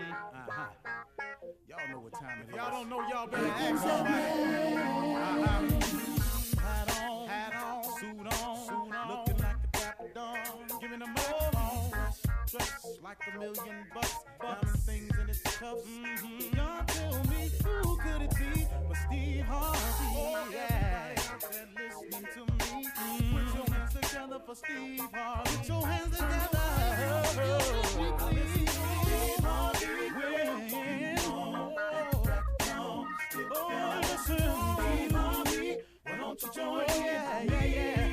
Uh-huh. Y'all know what time it is. Y'all don't know, y'all better ask somebody. Uh-huh. Hat on, hat on, suit on, suit on. Looking like a dapper dawn, giving them all Dressed like a million bucks, diamond things in its cuffs. Mm-hmm. Y'all tell me who could it be but Steve Harvey? Oh, yeah. listening to me. Mm-hmm. Put your hands together for Steve Harvey. Put your hands together. Steve Why don't you join yeah, yeah, yeah.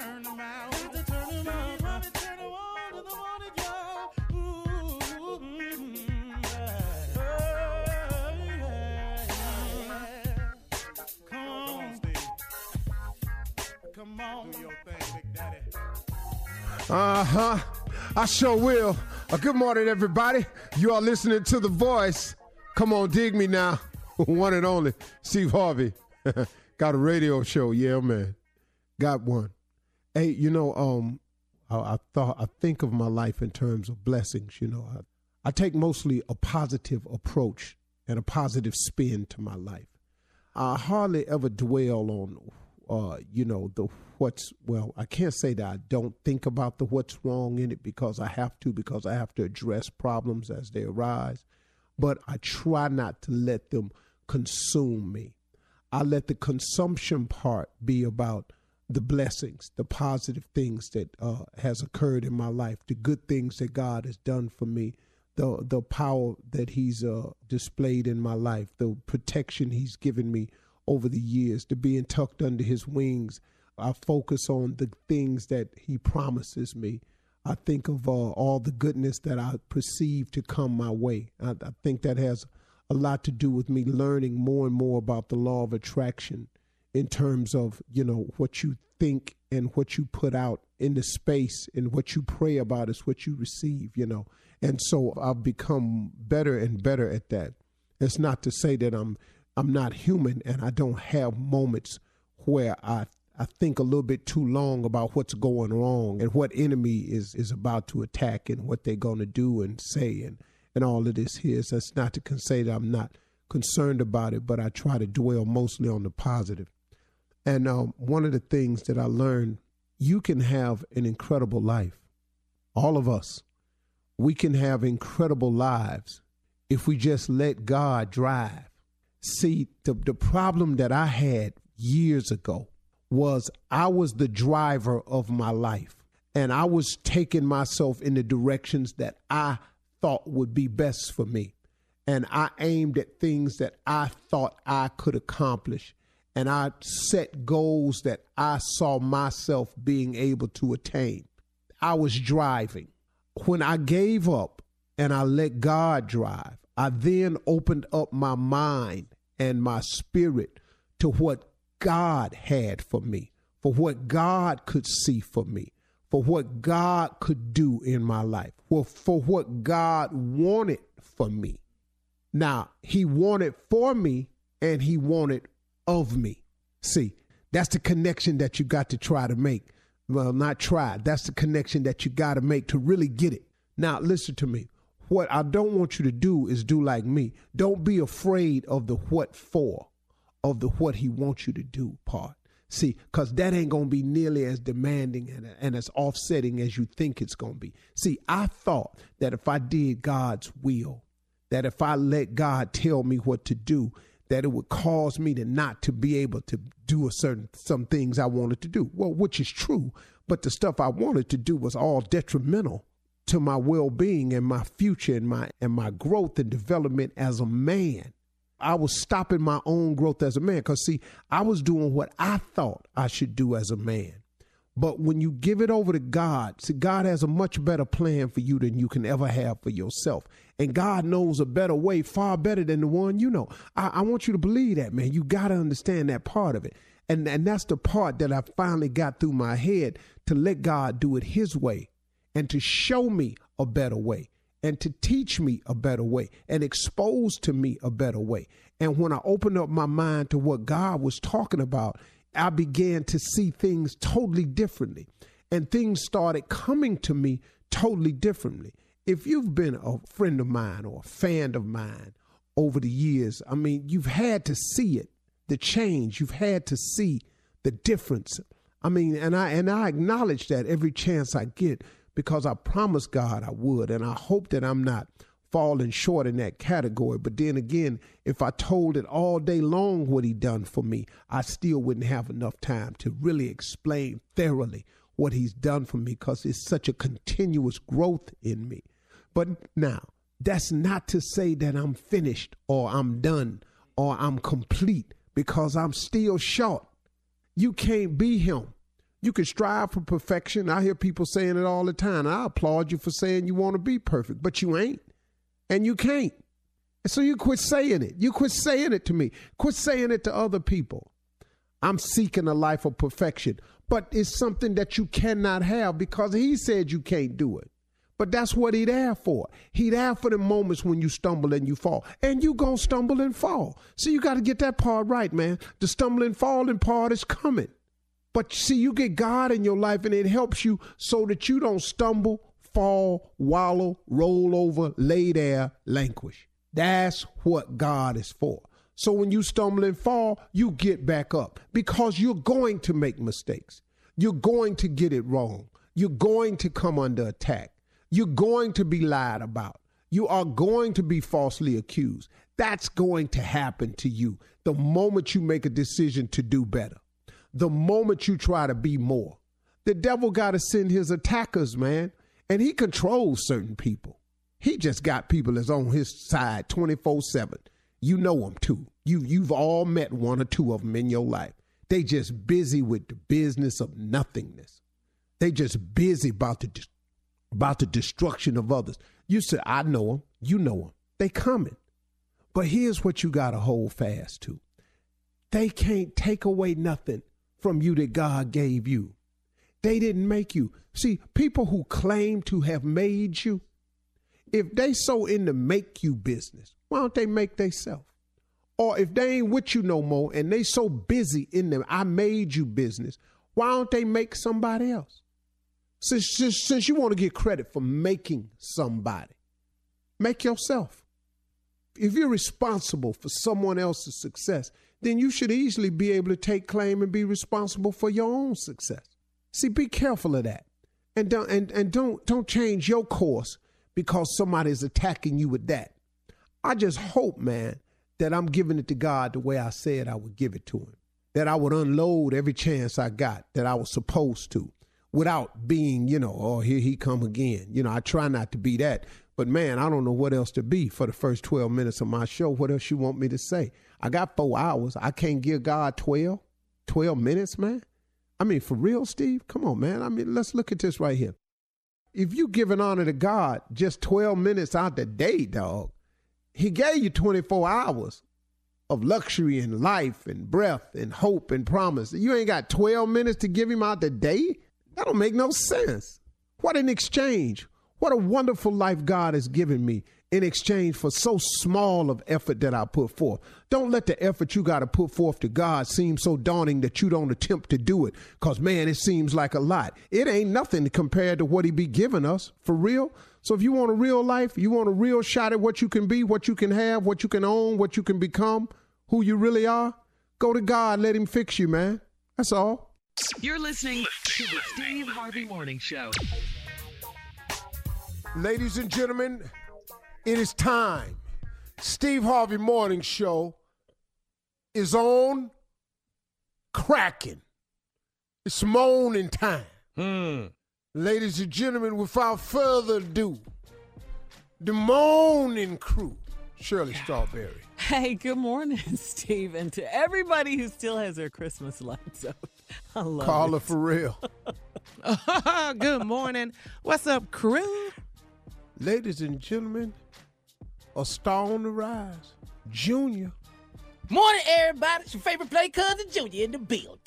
Turn to turn Harvey turn mm, Daddy. Uh huh. I sure will. Uh, good morning, everybody. You are listening to The Voice. Come on, dig me now. one and only, Steve Harvey. Got a radio show. Yeah, man. Got one. Hey, you know, um, I, I thought I think of my life in terms of blessings. You know, I, I take mostly a positive approach and a positive spin to my life. I hardly ever dwell on, uh, you know, the what's well. I can't say that I don't think about the what's wrong in it because I have to because I have to address problems as they arise. But I try not to let them consume me. I let the consumption part be about the blessings, the positive things that uh, has occurred in my life, the good things that God has done for me, the the power that He's uh, displayed in my life, the protection He's given me over the years, to being tucked under His wings. I focus on the things that He promises me. I think of uh, all the goodness that I perceive to come my way. I, I think that has a lot to do with me learning more and more about the law of attraction in terms of you know what you think and what you put out in the space and what you pray about is what you receive you know. And so i've become better and better at that. It's not to say that i'm i'm not human and i don't have moments where i i think a little bit too long about what's going wrong and what enemy is is about to attack and what they're going to do and say and and all of this here. So that's not to say that i'm not concerned about it but i try to dwell mostly on the positive and um, one of the things that I learned, you can have an incredible life. All of us, we can have incredible lives if we just let God drive. See, the, the problem that I had years ago was I was the driver of my life, and I was taking myself in the directions that I thought would be best for me. And I aimed at things that I thought I could accomplish and I set goals that I saw myself being able to attain. I was driving. When I gave up and I let God drive, I then opened up my mind and my spirit to what God had for me, for what God could see for me, for what God could do in my life, for, for what God wanted for me. Now, He wanted for me and He wanted of me. See, that's the connection that you got to try to make. Well, not try. That's the connection that you got to make to really get it. Now, listen to me. What I don't want you to do is do like me. Don't be afraid of the what for, of the what he wants you to do part. See, because that ain't going to be nearly as demanding and, and as offsetting as you think it's going to be. See, I thought that if I did God's will, that if I let God tell me what to do, that it would cause me to not to be able to do a certain some things I wanted to do. Well, which is true, but the stuff I wanted to do was all detrimental to my well-being and my future and my and my growth and development as a man. I was stopping my own growth as a man because, see, I was doing what I thought I should do as a man. But when you give it over to God, see, God has a much better plan for you than you can ever have for yourself. And God knows a better way, far better than the one you know. I, I want you to believe that, man. You got to understand that part of it. And, and that's the part that I finally got through my head to let God do it His way and to show me a better way and to teach me a better way and expose to me a better way. And when I opened up my mind to what God was talking about, I began to see things totally differently. And things started coming to me totally differently. If you've been a friend of mine or a fan of mine over the years, I mean, you've had to see it, the change. You've had to see the difference. I mean, and I and I acknowledge that every chance I get because I promised God I would. And I hope that I'm not falling short in that category. But then again, if I told it all day long what he done for me, I still wouldn't have enough time to really explain thoroughly what he's done for me because it's such a continuous growth in me. But now, that's not to say that I'm finished or I'm done or I'm complete because I'm still short. You can't be him you can strive for perfection. I hear people saying it all the time. I applaud you for saying you want to be perfect, but you ain't. And you can't. So you quit saying it. You quit saying it to me. Quit saying it to other people. I'm seeking a life of perfection, but it's something that you cannot have because he said you can't do it. But that's what he there for. He there for the moments when you stumble and you fall. And you gonna stumble and fall. So you got to get that part right, man. The stumbling falling part is coming. But see, you get God in your life and it helps you so that you don't stumble, fall, wallow, roll over, lay there, languish. That's what God is for. So when you stumble and fall, you get back up because you're going to make mistakes. You're going to get it wrong. You're going to come under attack. You're going to be lied about. You are going to be falsely accused. That's going to happen to you the moment you make a decision to do better the moment you try to be more. The devil got to send his attackers, man, and he controls certain people. He just got people that's on his side 24 7. You know them too. You, you've all met one or two of them in your life. They just busy with the business of nothingness. They just busy about the, about the destruction of others. You say, I know them. You know them. They coming. But here's what you got to hold fast to. They can't take away nothing from you that God gave you. They didn't make you. See, people who claim to have made you, if they so in the make you business, why don't they make themselves? Or if they ain't with you no more and they so busy in them, I made you business, why don't they make somebody else? Since, since, since you want to get credit for making somebody, make yourself. If you're responsible for someone else's success, then you should easily be able to take claim and be responsible for your own success. See, be careful of that. And don't and, and don't don't change your course because somebody's attacking you with that. I just hope, man, that I'm giving it to God the way I said I would give it to him. That I would unload every chance I got that I was supposed to without being, you know, oh, here he come again. You know, I try not to be that. But man, I don't know what else to be for the first 12 minutes of my show. What else you want me to say? I got four hours. I can't give God 12, 12 minutes, man. I mean, for real, Steve? Come on, man. I mean, let's look at this right here. If you giving honor to God just 12 minutes out the day, dog, he gave you 24 hours of luxury and life and breath and hope and promise. You ain't got 12 minutes to give him out the day? That don't make no sense. What an exchange. What a wonderful life God has given me in exchange for so small of effort that I put forth. Don't let the effort you got to put forth to God seem so daunting that you don't attempt to do it. Cause man, it seems like a lot. It ain't nothing compared to what he be giving us for real. So if you want a real life, you want a real shot at what you can be, what you can have, what you can own, what you can become, who you really are, go to God, let him fix you, man. That's all. You're listening to the Steve Harvey Morning Show. Ladies and gentlemen, it is time. Steve Harvey Morning Show is on cracking. It's moaning time. Hmm. Ladies and gentlemen, without further ado, the moaning crew, Shirley Strawberry. Hey, good morning, Steve, and to everybody who still has their Christmas lights up. I love Carla it. for real. Good morning. What's up, crew? Ladies and gentlemen, a star on the rise, Junior. Morning, everybody. It's your favorite play cousin Junior in the building.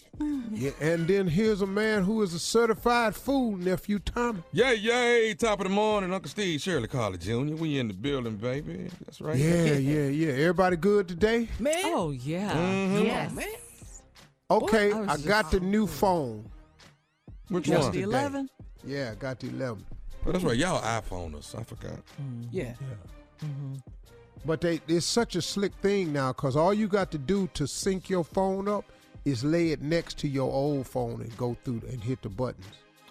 Yeah, and then here's a man who is a certified fool, nephew Tommy. Yay, yay. Top of the morning, Uncle Steve Shirley Carla Jr. We in the building, baby. That's right. Yeah, yeah, yeah. Everybody good today? Man, Oh, yeah. Mhm. Yes. man. Okay, I I got the new phone. Which Just one? The 11? Yeah, I got the 11. Oh, that's right. Y'all iPhoneers. I forgot. Yeah. But they it's such a slick thing now because all you got to do to sync your phone up is lay it next to your old phone and go through and hit the buttons.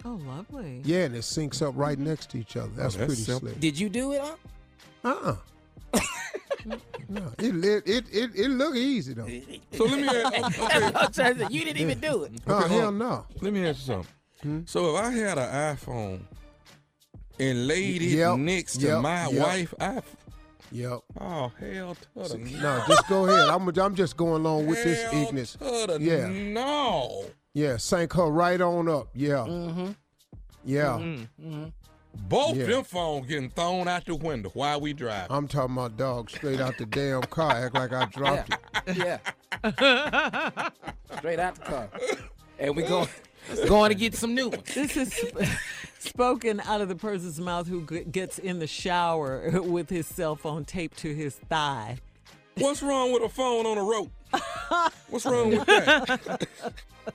Oh, lovely. Yeah, and it syncs up right next to each other. That's, that's pretty simple. slick. Did you do it, huh? Uh-uh. no, it, it it it it look easy though. So let me ask, okay, I'm trying to say, you didn't even do it. Oh Okay, hell um, no. let me ask you something. So if I had an iPhone and laid it Yep, next to yep, my yep. wife, I Yep. oh hell to the No, just go ahead. I'm I'm just going along with this hell ignorance. to Yeah. no. Yeah, sync her right on up. Yeah. Mm-hmm. Yeah. Mhm. Both Yeah. them phones getting thrown out the window while we drive. I'm talking about dog straight out the damn car. Act like I dropped it. Yeah. Straight out the car. And we going going to get some new ones. This is sp- spoken out of the person's mouth who g- gets in the shower with his cell phone taped to his thigh. What's wrong with a phone on a rope? What's wrong with that?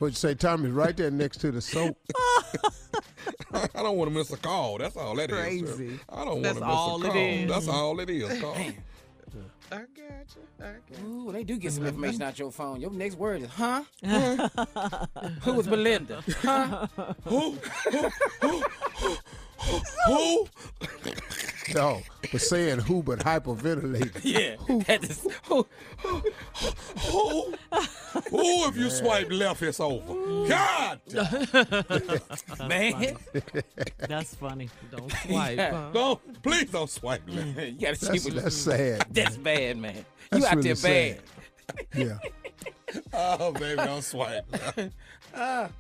But you say Tommy's right there next to the soap. I don't want to miss a call. That's all that is. sir. Crazy. I don't want to miss all a it call. is. That's all it is. Call. Man. I got you. I got you. Ooh, they do get some information out your phone. Your next word is, huh? Who was Belinda? Huh? Who? Who? No, but saying who but hyperventilating. Yeah. Had this- who? Who? Who? If you swipe left, it's over. God. Man. That's funny. Don't swipe, huh? Don't. Please don't swipe left. you gotta see That's, what that's sad. That's bad, man. You That's out really there sad. bad. Yeah. Oh, baby, don't swipe. left.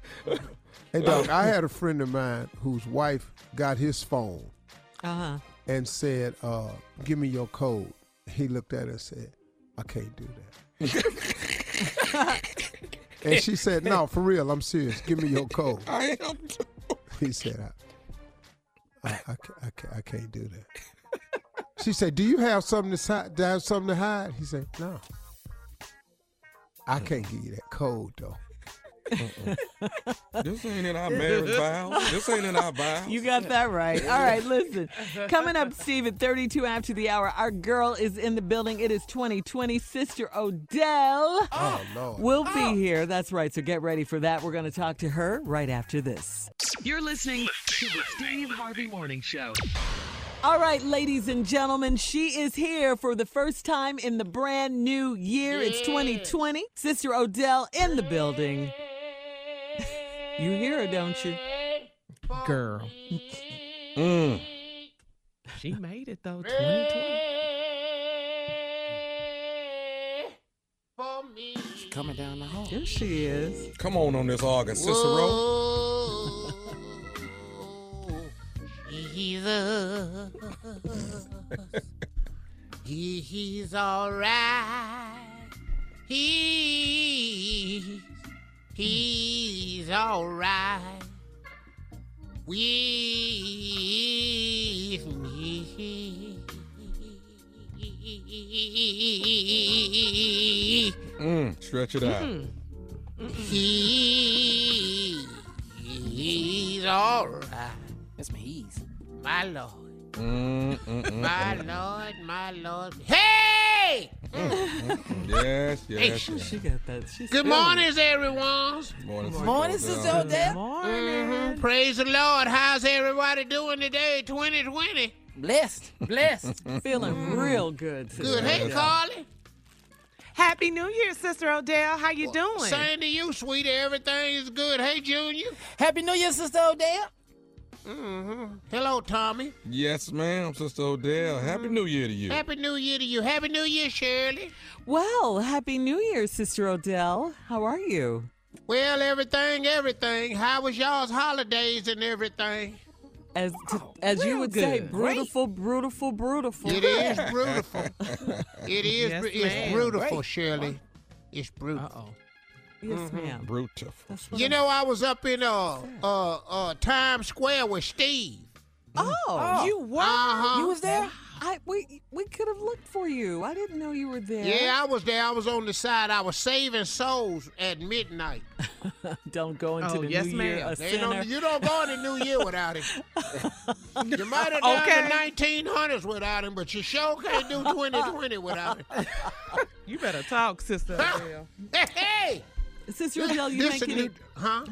Hey, dog, I had a friend of mine whose wife got his phone Uh huh. and said, uh, give me your code. He looked at her and said, I can't do that. and she said, no, for real, I'm serious. Give me your code. I am. too. He said, I, I, I, ca- I, I can't do that. She said, do you have something to, si- do I have something to hide? He said, no. I can't give you that code, though. Uh-uh. This ain't in our marriage vows. This ain't in our vows. You got that right. All right, listen. Coming up, Steve, at 32 after the hour, our girl is in the building. It is 2020. Sister Odell Oh, Lord. will be oh. here. That's right. So get ready for that. We're going to talk to her right after this. You're listening to the Steve Harvey Morning Show. All right, ladies and gentlemen, she is here for the first time in the brand new year. It's 2020. Sister Odell in the building. You hear her, don't you? Girl, Mm. she made it though. 2020. She coming down the hall. Yes, she is. Come on on this organ, Cicero. Jesus. he, he's alright. He, he's alright. With me. Mm. Stretch it out. He, he's alright. That's my he's. My Lord. Mm, mm, mm. My Lord, my Lord. Hey! Mm, mm, mm. Hey! Yes, yes. She got that. She's Good feeling it. morning, everyone. Morning, Morning, Sister Odell. Mm-hmm. Morning. Mm-hmm. Praise the Lord. How's everybody doing today, 2020? Blessed, blessed. Feeling mm-hmm. real good. Today. Good. Hey, Odell. Carly. Happy New Year, Sister Odell. How you doing? Same to you, sweetie. Everything is good. Hey, Junior. Happy New Year, Sister Odell. Mm-hmm. Hello, Tommy. Yes, ma'am, Sister Odell. Happy New Year to you. Happy New Year to you. Happy New Year, Shirley. Well, Happy New Year, Sister Odell. How are you? Well, everything, everything. How was y'all's holidays and everything? As to, as you real would say, beautiful, beautiful, brutal, brutal. It is beautiful. It is. Yes, bru- it's ma'am. beautiful, Shirley. It's beautiful. Uh-oh. Yes, Mm-hmm. ma'am. Brutal. You I'm- know, I was up in uh uh uh Times Square with Steve. Oh, You were? Uh-huh. You was there? I we we could have looked for you. I didn't know you were there. Yeah, I was there. I was on the side. I was saving souls at midnight. Don't go into Oh, the yes, new year ma'am. a They don't, you don't go into new year without him. You might have done Okay. the 1900s without him, but you sure can't do 2020 without him. You better talk, Sister Hey, hey! Sister Odell, you make any? huh?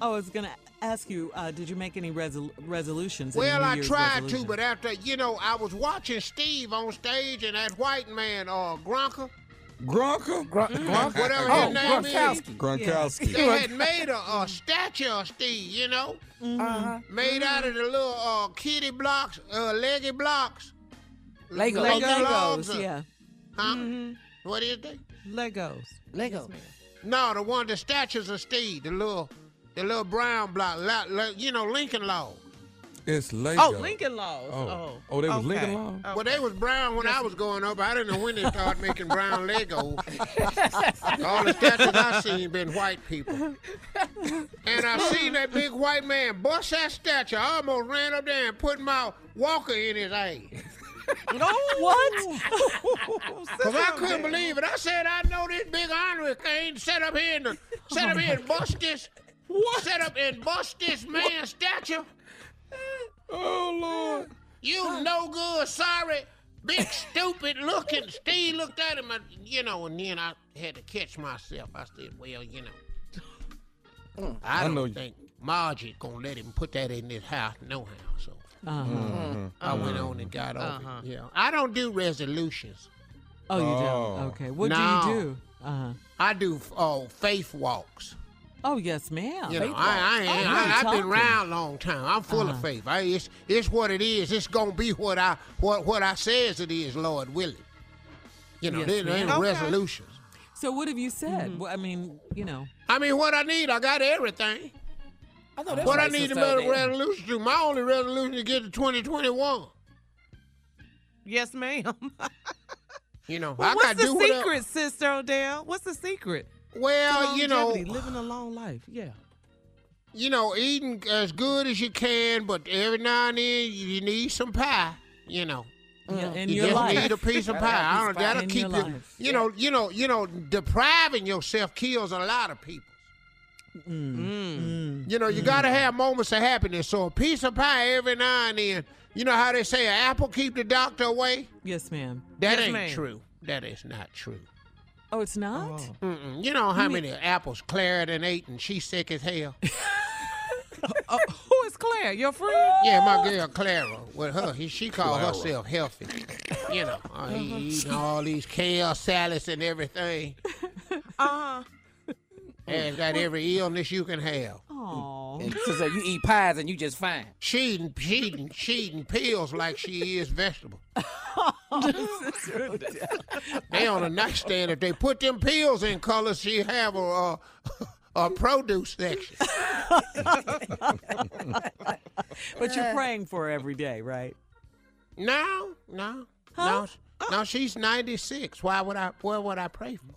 Oh, I was gonna ask you. Uh, did you make any resol- resolutions? any Well, New I Year's tried to, but after you know, I was watching Steve on stage and that white man, uh, Gronka, Gronka? Gr- Gronk? whatever Oh, his name is. Gronkowski. Gronkowski. They had made a, a statue of Steve, you know, Uh-huh. made out of the little uh, kitty blocks, uh, leggy blocks. Lego. Lego. Legos, uh, yeah. Huh? Mm-hmm. What is they? Legos. Lego. No, the one, the statues of Steve, the little, the little brown block, la, la, you know, Lincoln Logs. It's Lego. Oh, Lincoln Logs. Oh. Oh, Oh, they was okay. Lincoln Logs. Okay. Well, they was brown when I was growing up. I didn't know when they started making brown Lego. All the statues I seen been white people. And I seen that big white man bust that statue. I almost ran up there and put my walker in his ass. What? Cause I couldn't believe it. I said, I know this big honorary thing. Set up here and set up here and bust this. What? Set up and bust this man's statue. Oh, Lord. You no good, sorry, big stupid looking. Steve looked at him, and, you know, and then I had to catch myself. I said, well, you know, hmm. I I don't know you- think Margie gonna let him put that in his house, no how. So Uh-huh. Mm-hmm. I went on and got over it. Yeah, I don't do resolutions. Oh, you Oh. don't. Okay. What No. do you do? Uh-huh. I do uh, faith walks. Oh, yes, ma'am. You know, I, I, ain't, Oh, I, you I've been around a long time. I'm full of Uh-huh. faith. I, it's, it's what it is. It's gonna be what I what what I says it is, Lord willing. You know, Yes, there there ain't. Okay. resolutions. So what have you said? Mm-hmm. Well, I mean, you know. I mean, what I need, I got everything. I know that's what I need to make a Odell. resolution to, my only resolution is to get to 2021. Yes, ma'am. You know, Well, I got the to do whatever- secret, Sister Odell? What's the secret? Well, you know, living a long life. Yeah. you know, eating as good as you can, but every now and then you need some pie. You know, Yeah, mm. in you your just life. need a piece of pie. I a don't, that'll keep you. life. You know, you know, you know, depriving yourself kills a lot of people. Mm. You know, you got to have moments of happiness. So a piece of pie every now and then. You know how they say an apple keep the doctor away? Yes, ma'am. That Yes, ain't ma'am. true. That is not true. Oh, it's not? Oh. Mm-mm. You know how many apples Clara done ate and she's sick as hell? Oh, who is Claire? Your friend? Yeah, my girl Clara. With her, he, she called herself healthy. You know, uh, he eating all these kale salads and everything, Uh-huh. And got every illness you can have. Oh. And Sister, you eat pies and you just fine. She eating, she eating, she eating pills like she is vegetable. They on a nightstand. If they put them pills in colors, she have a uh, a produce section. But you're praying for her every day, right? No, no, no, no. She's ninety six. Why would I? What would I pray for?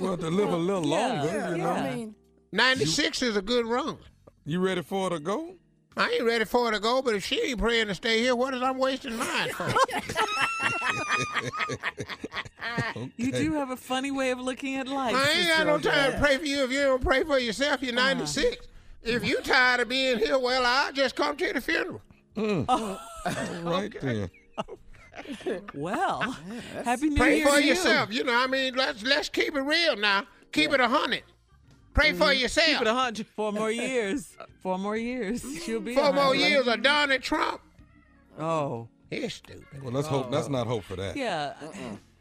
Well, to live a little longer, Yeah, you know. I mean, Ninety six is a good run. You ready for her to go? I ain't ready for her to go, but if she ain't praying to stay here, what is I'm wasting mine for? You do have a funny way of looking at life. I ain't Sister got no time to pray for you if you don't pray for yourself. You're 96. If you tired of being here, well, I'll just come to the funeral. Mm. Oh. All right then. Well, happy New Pray Year for to you. yourself. You know, I mean, let's let's keep it real now. Keep it a hundred. Pray for yourself. Keep it a hundred. Four more years. Four more years. Mm-hmm. She'll be. Four more years of Donald Trump. Oh, He's stupid. Well, let's hope. Let's oh. not hope for that. yeah.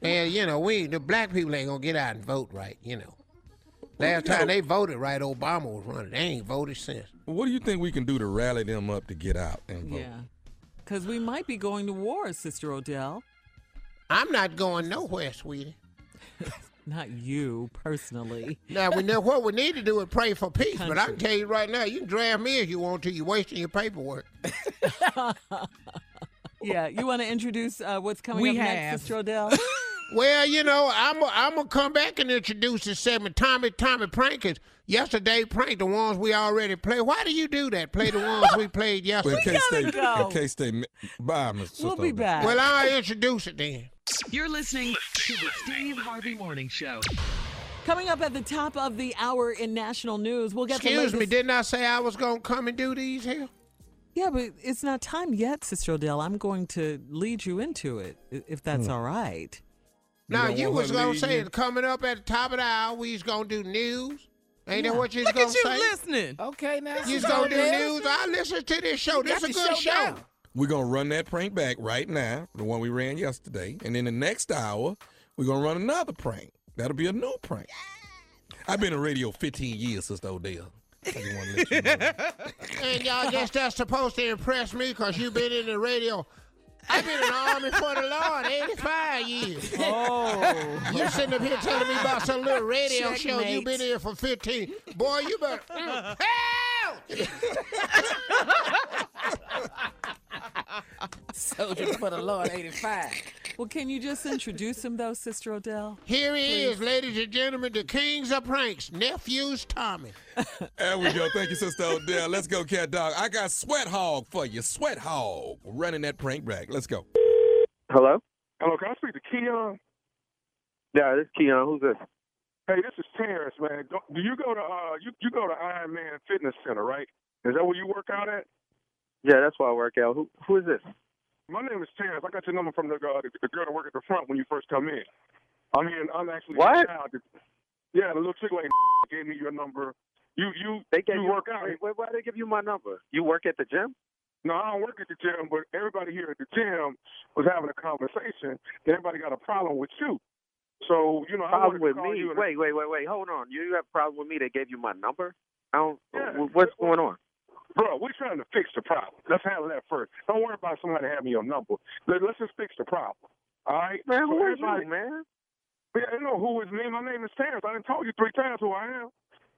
And you know, we the black people ain't gonna get out and vote right. You know, last you know- time they voted right, Obama was running. They ain't voted since. What do you think we can do to rally them up to get out and vote? Yeah. Because we might be going to war, Sister Odell. I'm not going nowhere, sweetie. Not you personally. Now we know what we need to do is pray for peace. But I can tell you right now, you can draft me if you want to. You're wasting your paperwork. Yeah. You want to introduce uh, what's coming We up have. next, Sister Odell? Well, you know, I'm I'm gonna come back and introduce this segment, Tommy Tommy Prankers. Yesterday pranked the ones we already played. Why do you do that? Play the ones we played Well, yesterday. in case gotta they, go. in case they, bye, Mr. we'll Sister be back. Well, I'll introduce it then. You're listening to the Steve Harvey Morning Show. Coming up at the top of the hour in national news, we'll get the Excuse me, didn't I say I was gonna come and do these here? Yeah, but it's not time yet, Sister Odell. I'm going to lead you into it, if that's Hmm. all right. Now you was gonna lead say you? coming up at the top of the hour, we's gonna do news. Ain't that what you was Look gonna at you say? listening. Okay, now. You was gonna do news. I listen to this show. This is a good show show. We're gonna run that prank back right now, the one we ran yesterday, and in the next hour, we're gonna run another prank. That'll be a new prank. I've been in radio 15 years, Sister Odell. I just want to let you know. And y'all guess that's supposed to impress me because you've been in the radio. I've been in the army for the Lord 85 years. Oh, You sitting up here telling me about some little radio show you've been here for 15. Boy, you better. Mm, help! Soldiers for the Lord 85. Well, can you just introduce him, though, Sister Odell? Here he is, ladies and gentlemen, the kings of pranks, nephews Tommy. There we go. Thank you, Sister Odell. Let's go, Cat Dog. I got Sweat Hog for you. Sweat Hog. Running that prank back. Let's go. Hello? Hello, can I speak to Keon? Yeah, this is Keon. Who's this? Hey, this is Terrence, man. Do do you go to uh you you go to Iron Man Fitness Center, right? Is that where you work out at? Yeah, that's why I work out. Who who is this? My name is Terrence. I got your number from the uh, the, the girl that work at the front when you first come in. I mean, I'm actually What? Yeah, the little chick lady gave me your number. You you They gave you you work out. Wait, why they give you my number? You work at the gym? No, I don't work at the gym, but everybody here at the gym was having a conversation. and Everybody got a problem with you. So you know, I Problem with me? Wait, wait, wait, wait. Hold on. You have a problem with me? They gave you my number? I don't. Yeah. What's going on? Bro, we're trying to fix the problem. Let's handle that first. Don't worry about somebody having your number. Let, let's just fix the problem. All right? Man, So who are everybody- you, man? Yeah, you know who is me? My name is Terrence. I didn't told you three times who I am.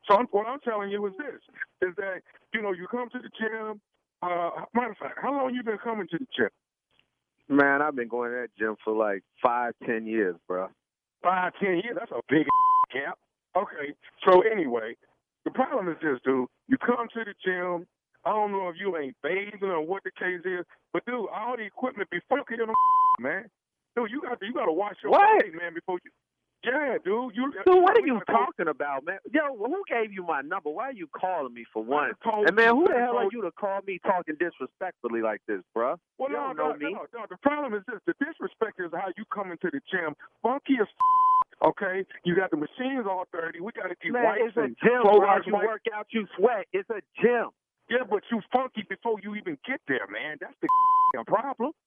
So I'm, what I'm telling you is this: is that you know you come to the gym. Uh, matter of fact, how long you been coming to the gym? Man, I've been going to that gym for like five, ten years, bro. Five, ten years. That's a big gap. Okay. So anyway, the problem is this, dude. You come to the gym. I don't know if you ain't bathing or what the case is, but dude, all the equipment be funky in the man. Dude, you got to, you got to wash your What? body, man, before you. Yeah, dude. You. Dude, what are you talking about, man? Yo, who gave you my number? Why are you calling me for one? And man, who the hell are you to call me talking disrespectfully like this, bruh? Well, you no, don't no, know me. no, no. The problem is this: the disrespect is how you come into the gym, funky as. F- okay, you got the machines all dirty. We got to keep Man, wipes it's a and gym, bro. You work out, you sweat. It's a gym. Yeah, but you funky before you even get there, man. That's the problem.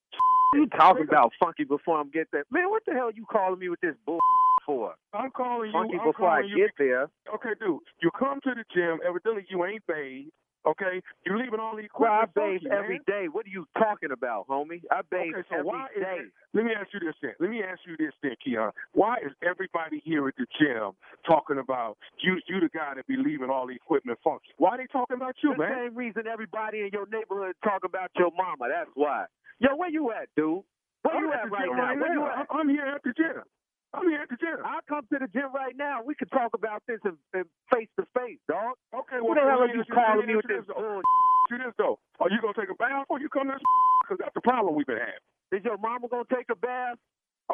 You talking about funky before I'm get there? Man, what the hell you calling me with this bull for? I'm calling you. Funky before I calling you. get there. Okay, dude. You come to the gym. Evidently, you ain't bathed. Okay, you leaving all the Well, I equipment bathe every day. What are you talking about, homie? I bathe Okay, so every why is day. it, let me ask you this then. Let me ask you this then, Keon. Why is everybody here at the gym talking about you? You the guy that be leaving all the equipment funky. Why they talking about you, the man? same reason everybody in your neighborhood talk about your mama. That's why. Yo, where you at, dude? Where I'm you at at right now? right Where you at? I'm- I'm here at the gym. I'm here at the gym. I'll come to the gym right now. We can talk about this in, in face to face, dog. Okay, well, the hell are you ask let me calling me with this? Ask you this though. Are you gonna take a bath before you come to this? Because that's the problem we've been having. Is your mama gonna take a bath?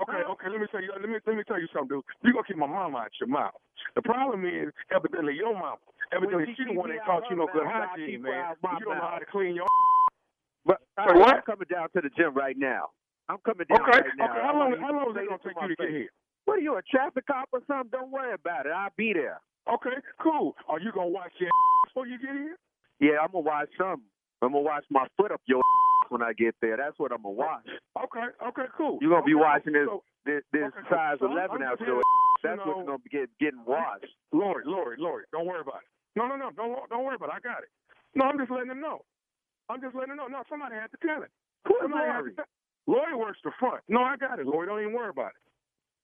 Okay, okay. Let me tell you. Let me let me tell you something, dude. You gonna keep my mama out your mouth. The problem is evidently your mama. Evidently When she she the one that taught you no good I hygiene, man. You don't know how to clean your. But Say I'm coming down to the gym right now. I'm coming down Okay, right now. okay. Okay. How long? How long is it gonna take you to get face. here? What are you, a traffic cop or something? Don't worry about it. I'll be there. Okay, cool. Are you gonna watch your ass before you get here? Yeah, I'm gonna watch some. I'm gonna watch my foot up your when I get there. That's what I'm gonna watch. Okay, okay, cool. You're gonna be watching this so- this, this okay, size so 11 I'm out your. That's you what's know- gonna be get, getting washed. Lori, Lori, Lori, don't worry about it. No, no, no, don't don't worry about it. I got it. No, I'm just letting him know. I'm just letting him know. No, somebody had to tell it. Who is Lori? Lori works the front. No, I got it, Lori. Don't even worry about it.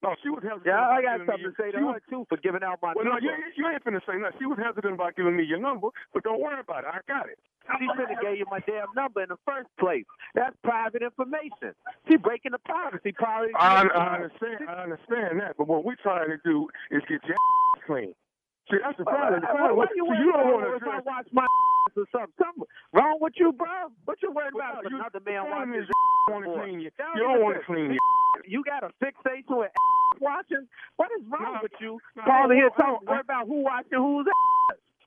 No, she was hesitant. Yeah, I got something to say to her was, too for giving out my Well, no, number. you, you ain't finna say nothing. She was hesitant about giving me your number, but don't worry about it. I got it. She should have gave you my damn number in the first place. That's private information. She breaking the privacy policy. I, I understand. I understand that, but what we're trying to do is get your clean. See, that's the problem. The Why, problem why you see, you don't want to I watch my or something? Something wrong with you, bro? What you worried Well, about? you- another man problem watches is you want to clean your. Down You don't want to clean your. You got a fixation with watching? What is wrong No, with you? no, Calling here I don't- talking worry about who watching who's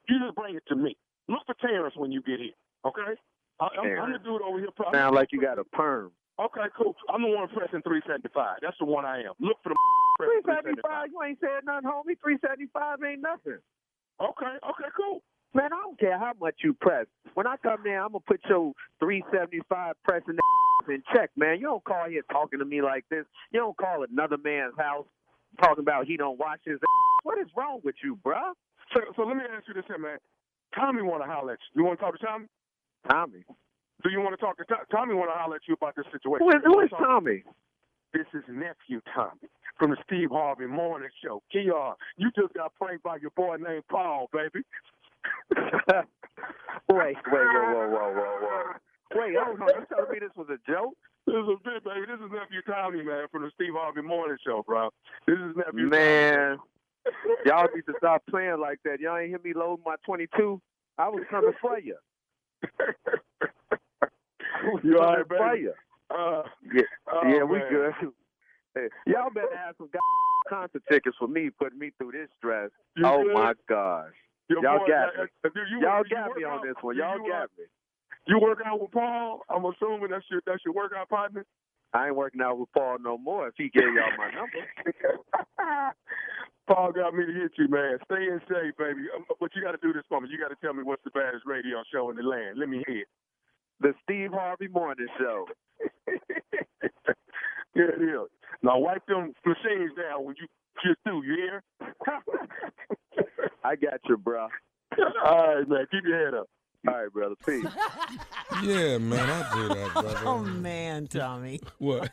You just bring it to me. Look for Terrence when you get here, okay? I, I'm, I'm the Terrence. dude over here. I'm- Sound like you got a perm. Okay, cool. I'm the one pressing 375. That's the one I am. Look for the Three pressing seventy five, you ain't said nothing, homie. Three seventy five ain't nothing. Okay, okay, cool. Man, I don't care how much you press. When I come there, I'm gonna put your 375 pressing in check, man. You don't call here talking to me like this. You don't call another man's house talking about he don't wash his. What is wrong with you, bruh? So, so let me ask you this here, man. Tommy want to holler at you. You want to talk to Tommy? Tommy. Do you want to talk to Tommy? Tommy want to holler at you about this situation. Who is, who is Tommy? This is nephew Tommy from the Steve Harvey Morning Show. Kiar, you just got pranked by your boy named Paul, baby. wait, wait, whoa, whoa, whoa, whoa, whoa. Wait, hold on. You telling me this was a joke? This is a bit, baby. This is nephew Tommy, man, from the Steve Harvey Morning Show, bro. This is nephew. Man, y'all need to stop playing like that. Y'all ain't hear me load my 22. I was coming for you. You all for baby? you. Uh, oh, yeah, we good. Hey, y'all better have some concert tickets for me, putting me through this stress. You oh good? my gosh, Your y'all boy, got uh, me. uh, you- y'all you got me on out- this one. Y'all uh, got me. You work out with Paul? I'm assuming that's your that's your workout partner. I ain't working out with Paul no more. If he gave y'all my number, Paul got me to hit you, man. Stay in shape, baby. Um, But you got to do this for me. You got to tell me what's the baddest radio show in the land. Let me hear it. the Steve Harvey Morning Show. Yeah, yeah. Now wipe them machines down when you get through. You hear? I got you, bro. All right, man. Keep your head up. All right, brother. Peace. Yeah, man, I do that, brother. Oh man, Tommy, What?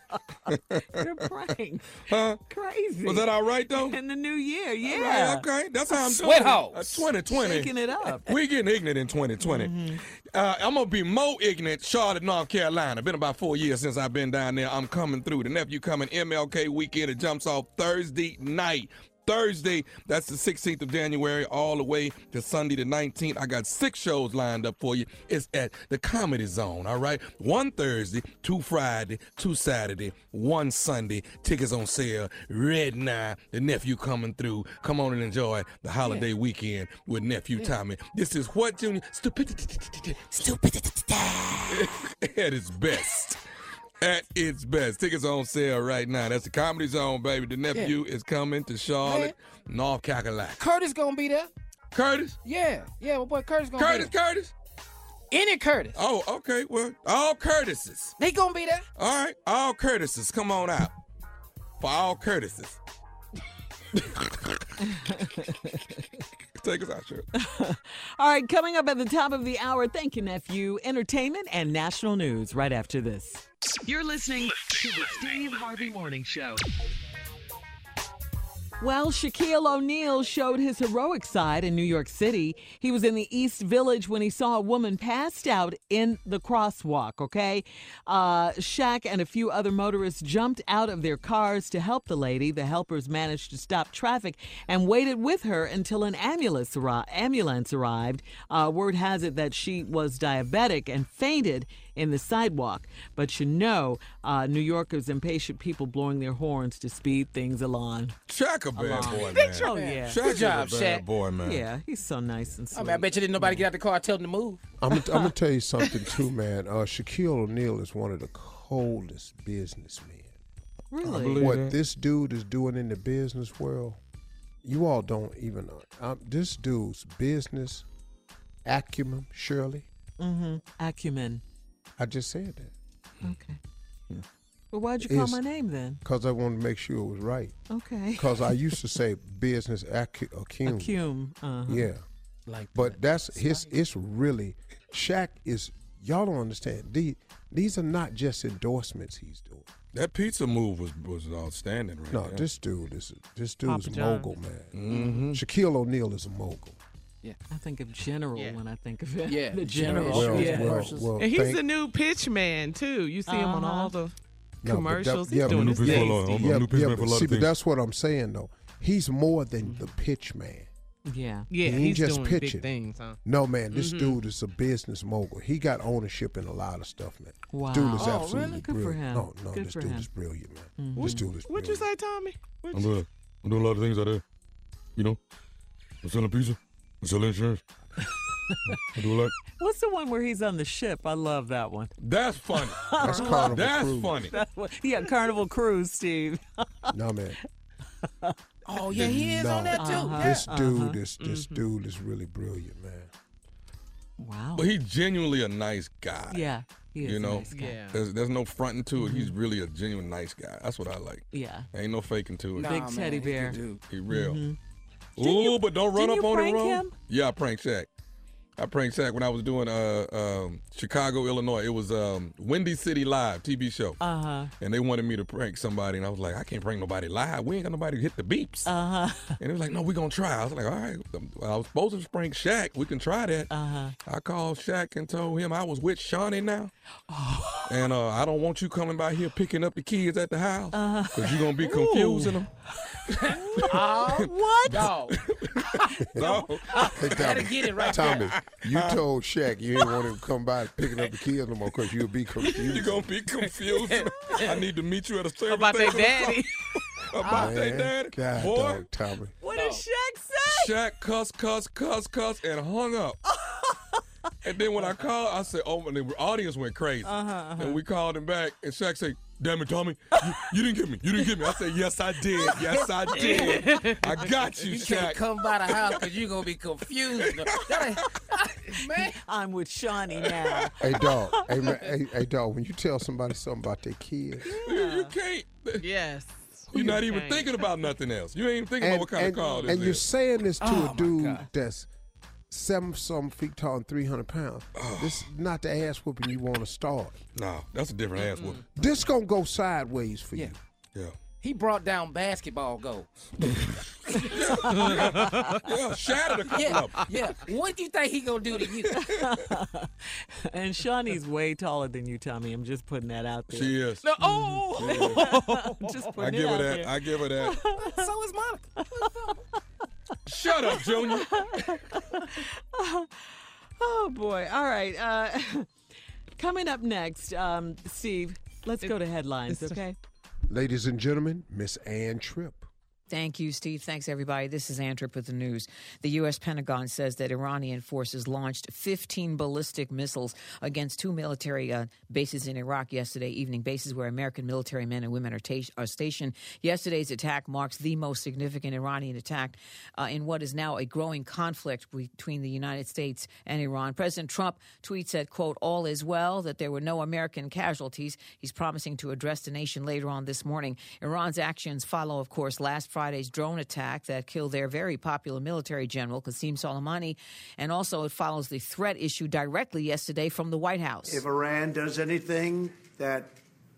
you're praying. huh? Crazy. Was that all right though? in the new year? Yeah. right, okay, that's how I'm Sweat doing. hogs. Uh, 2020. Shaking it up. We getting ignorant in 2020. Uh, I'm gonna be more ignorant. Charlotte, North Carolina. Been about four years since I've been down there. I'm coming through. The nephew coming MLK weekend. It jumps off Thursday night. Thursday, that's the 16th of January, all the way to Sunday the 19th. I got six shows lined up for you. It's at the Comedy Zone, all right? One Thursday, two Friday, two Saturday, one Sunday. Tickets on sale. Red Nine, the nephew coming through. Come on and enjoy the holiday weekend with nephew Tommy. This is what Junior stupidity stupidity at its best. At its best. Tickets on sale right now. That's the Comedy Zone, baby. The nephew is coming to Charlotte, North Carolina. Curtis gonna be there. Curtis? Yeah, yeah, my boy Curtis gonna Curtis, be there. Curtis? Curtis? Any Curtis. Oh, okay. Well, all Curtises. They gonna be there. All right. All Curtises, come on out. For all Curtises. Take us out, sure. All right, coming up at the top of the hour, thank you, nephew. Entertainment and national news right after this. You're listening to the Steve Harvey Morning Show. Well, Shaquille O'Neal showed his heroic side in New York City. He was in the East Village when he saw a woman passed out in the crosswalk, okay? Uh, Shaq and a few other motorists jumped out of their cars to help the lady. The helpers managed to stop traffic and waited with her until an ambulance, arri- ambulance arrived. Uh, word has it that she was diabetic and fainted in the sidewalk. But you know, uh, New Yorkers impatient people blowing their horns to speed things along. Shaq a bad Along. boy, man. Oh, yeah. Shaq Good is job, a bad Shaq. boy, man. Yeah, he's so nice and sweet. I mean, I bet you didn't nobody get out the car and tell them to move. I'm gonna, I'm gonna tell you something too, man. Uh, Shaquille O'Neal is one of the coldest businessmen. Really? What this dude is doing in the business world, you all don't even know. Um, this dude's business acumen, Shirley. Mm-hmm. Acumen. I just said that Okay. Well, why'd you call Is- my name then? because I wanted to make sure it was right. Okay. Because I used to say business acu- acumen. Acume. Uh-huh. Yeah. Like But that's his. It's really Shaq is. Y'all don't understand. These these are not just endorsements he's doing. That pizza move was was outstanding, right? No, there. this dude is this dude's Papa a mogul, man. Mm-hmm. Shaquille O'Neal is a mogul. I think of general Yeah. when I think of it. Yeah, the General. general. Well, yeah. well, Commercials. well, And he's thank- the new pitch man too. You see him on Uh-huh. all the No, but that- commercials. yeah, he's doing but his thing. people are- Steve. I'm a yeah, new yeah, for a but lot see, of but that's what I'm saying though. He's more than the pitch man. Yeah. Yeah, He ain't he's just doing pitching. big things, huh? No man, this Mhm. dude is a business mogul. He got ownership in a lot of stuff, man. Wow. Dude is Oh, absolutely really? Good for brilliant. him. No, no, Good this dude him. is brilliant, man. Mhm. This dude is What'd you say, Tommy? What'd I'm, you- uh, I'm doing a lot of things out there. You know, I'm selling pizza. I'm. I do a lot. What's the one where he's on the ship? I love that one. That's funny. That's Carnival That's Cruise. funny. That's what, yeah, Carnival Cruise, Steve. No man, Oh yeah, he is on that too. Uh-huh. Yeah. this dude, Uh-huh. this this dude is really brilliant, man. Wow. But he's genuinely a nice guy. yeah. He is You a know, nice guy. Yeah. There's, there's no fronting to it. He's Mm-hmm. really a genuine nice guy. That's what I like. Yeah. Ain't no faking to it. Nah, Big man, teddy he's a good bear. dude. He real. Ooh, you- but don't run up on him prank wrong. Yeah, I pranked Shaq. I pranked Shaq when I was doing uh, um, Chicago, Illinois. It was um, Windy City Live TV show, Uh huh. and they wanted me to prank somebody, and I was like, I can't prank nobody live. We ain't got nobody to hit the beeps. Uh huh. and it was like, No, we're gonna try. I was like, All right. I was supposed to prank Shaq. We can try that. Uh huh. I called Shaq and told him I was with Shaunie now. And uh, I don't want you coming by here picking up the kids at the house. Because you're going to be confusing them. Uh, what? No. No. Hey, gotta Tommy, get it right Tommy, you uh, told Shaq you didn't want him to come by picking up the kids no more because you'll be confused. You're going to be confused. I need to meet you at a service About their station. daddy. About their Man, daddy. God, Boy, dog, Tommy. What did Shaq say? Shaq cuss, cuss, cuss, cuss, and hung up. and then when I called, I said, oh, and the audience went crazy. Uh-huh, uh-huh. And we called him back, and Shaq said, damn it, Tommy, you, you didn't get me. You didn't get me. I said, yes, I did. Yes, I did. I got you, you can't come by the house because you're gonna be confused. Man, I'm with Shaunie now. Hey, dog. Hey, man, hey, hey, dog. When you tell somebody something about their kids, You, you can't. yes. You're not even can't. thinking about nothing else. You ain't even thinking about what kind and, of call this and you're saying this to Oh, a dude that's seven some feet tall and 300 pounds. This is not the ass whooping you want to start. No, that's a different ass whooping. This gonna go sideways for Yeah. you. Yeah. he brought down basketball goals. Yeah, shattered a couple Yeah, of 'em. yeah. What do you think he gonna do to you? and Shaunie's way taller than you, Tommy. I'm just putting that out there. She is. No, oh, mm-hmm. just I putting give it her out that. there. I give her that. so is Monica. Shut up, Junior. Oh boy! All right. Uh, coming up next, um, Steve. Let's go to headlines, okay? Ladies and gentlemen, Miss Ann Tripp. Thank you, Steve. Thanks, everybody. This is Ann Tripp with the news. The U.S. Pentagon says that Iranian forces launched 15 ballistic missiles against two military uh, bases in Iraq yesterday evening, bases where American military men and women are, ta- are stationed. Yesterday's attack marks the most significant Iranian attack uh, in what is now a growing conflict between the United States and Iran. President Trump tweets that, quote, all is well, that there were no American casualties. He's promising to address the nation later on this morning. Iran's actions follow, of course, last Friday's drone attack that killed their very popular military general, Qasem Soleimani, and also it follows the threat issued directly yesterday from the White House. If Iran does anything that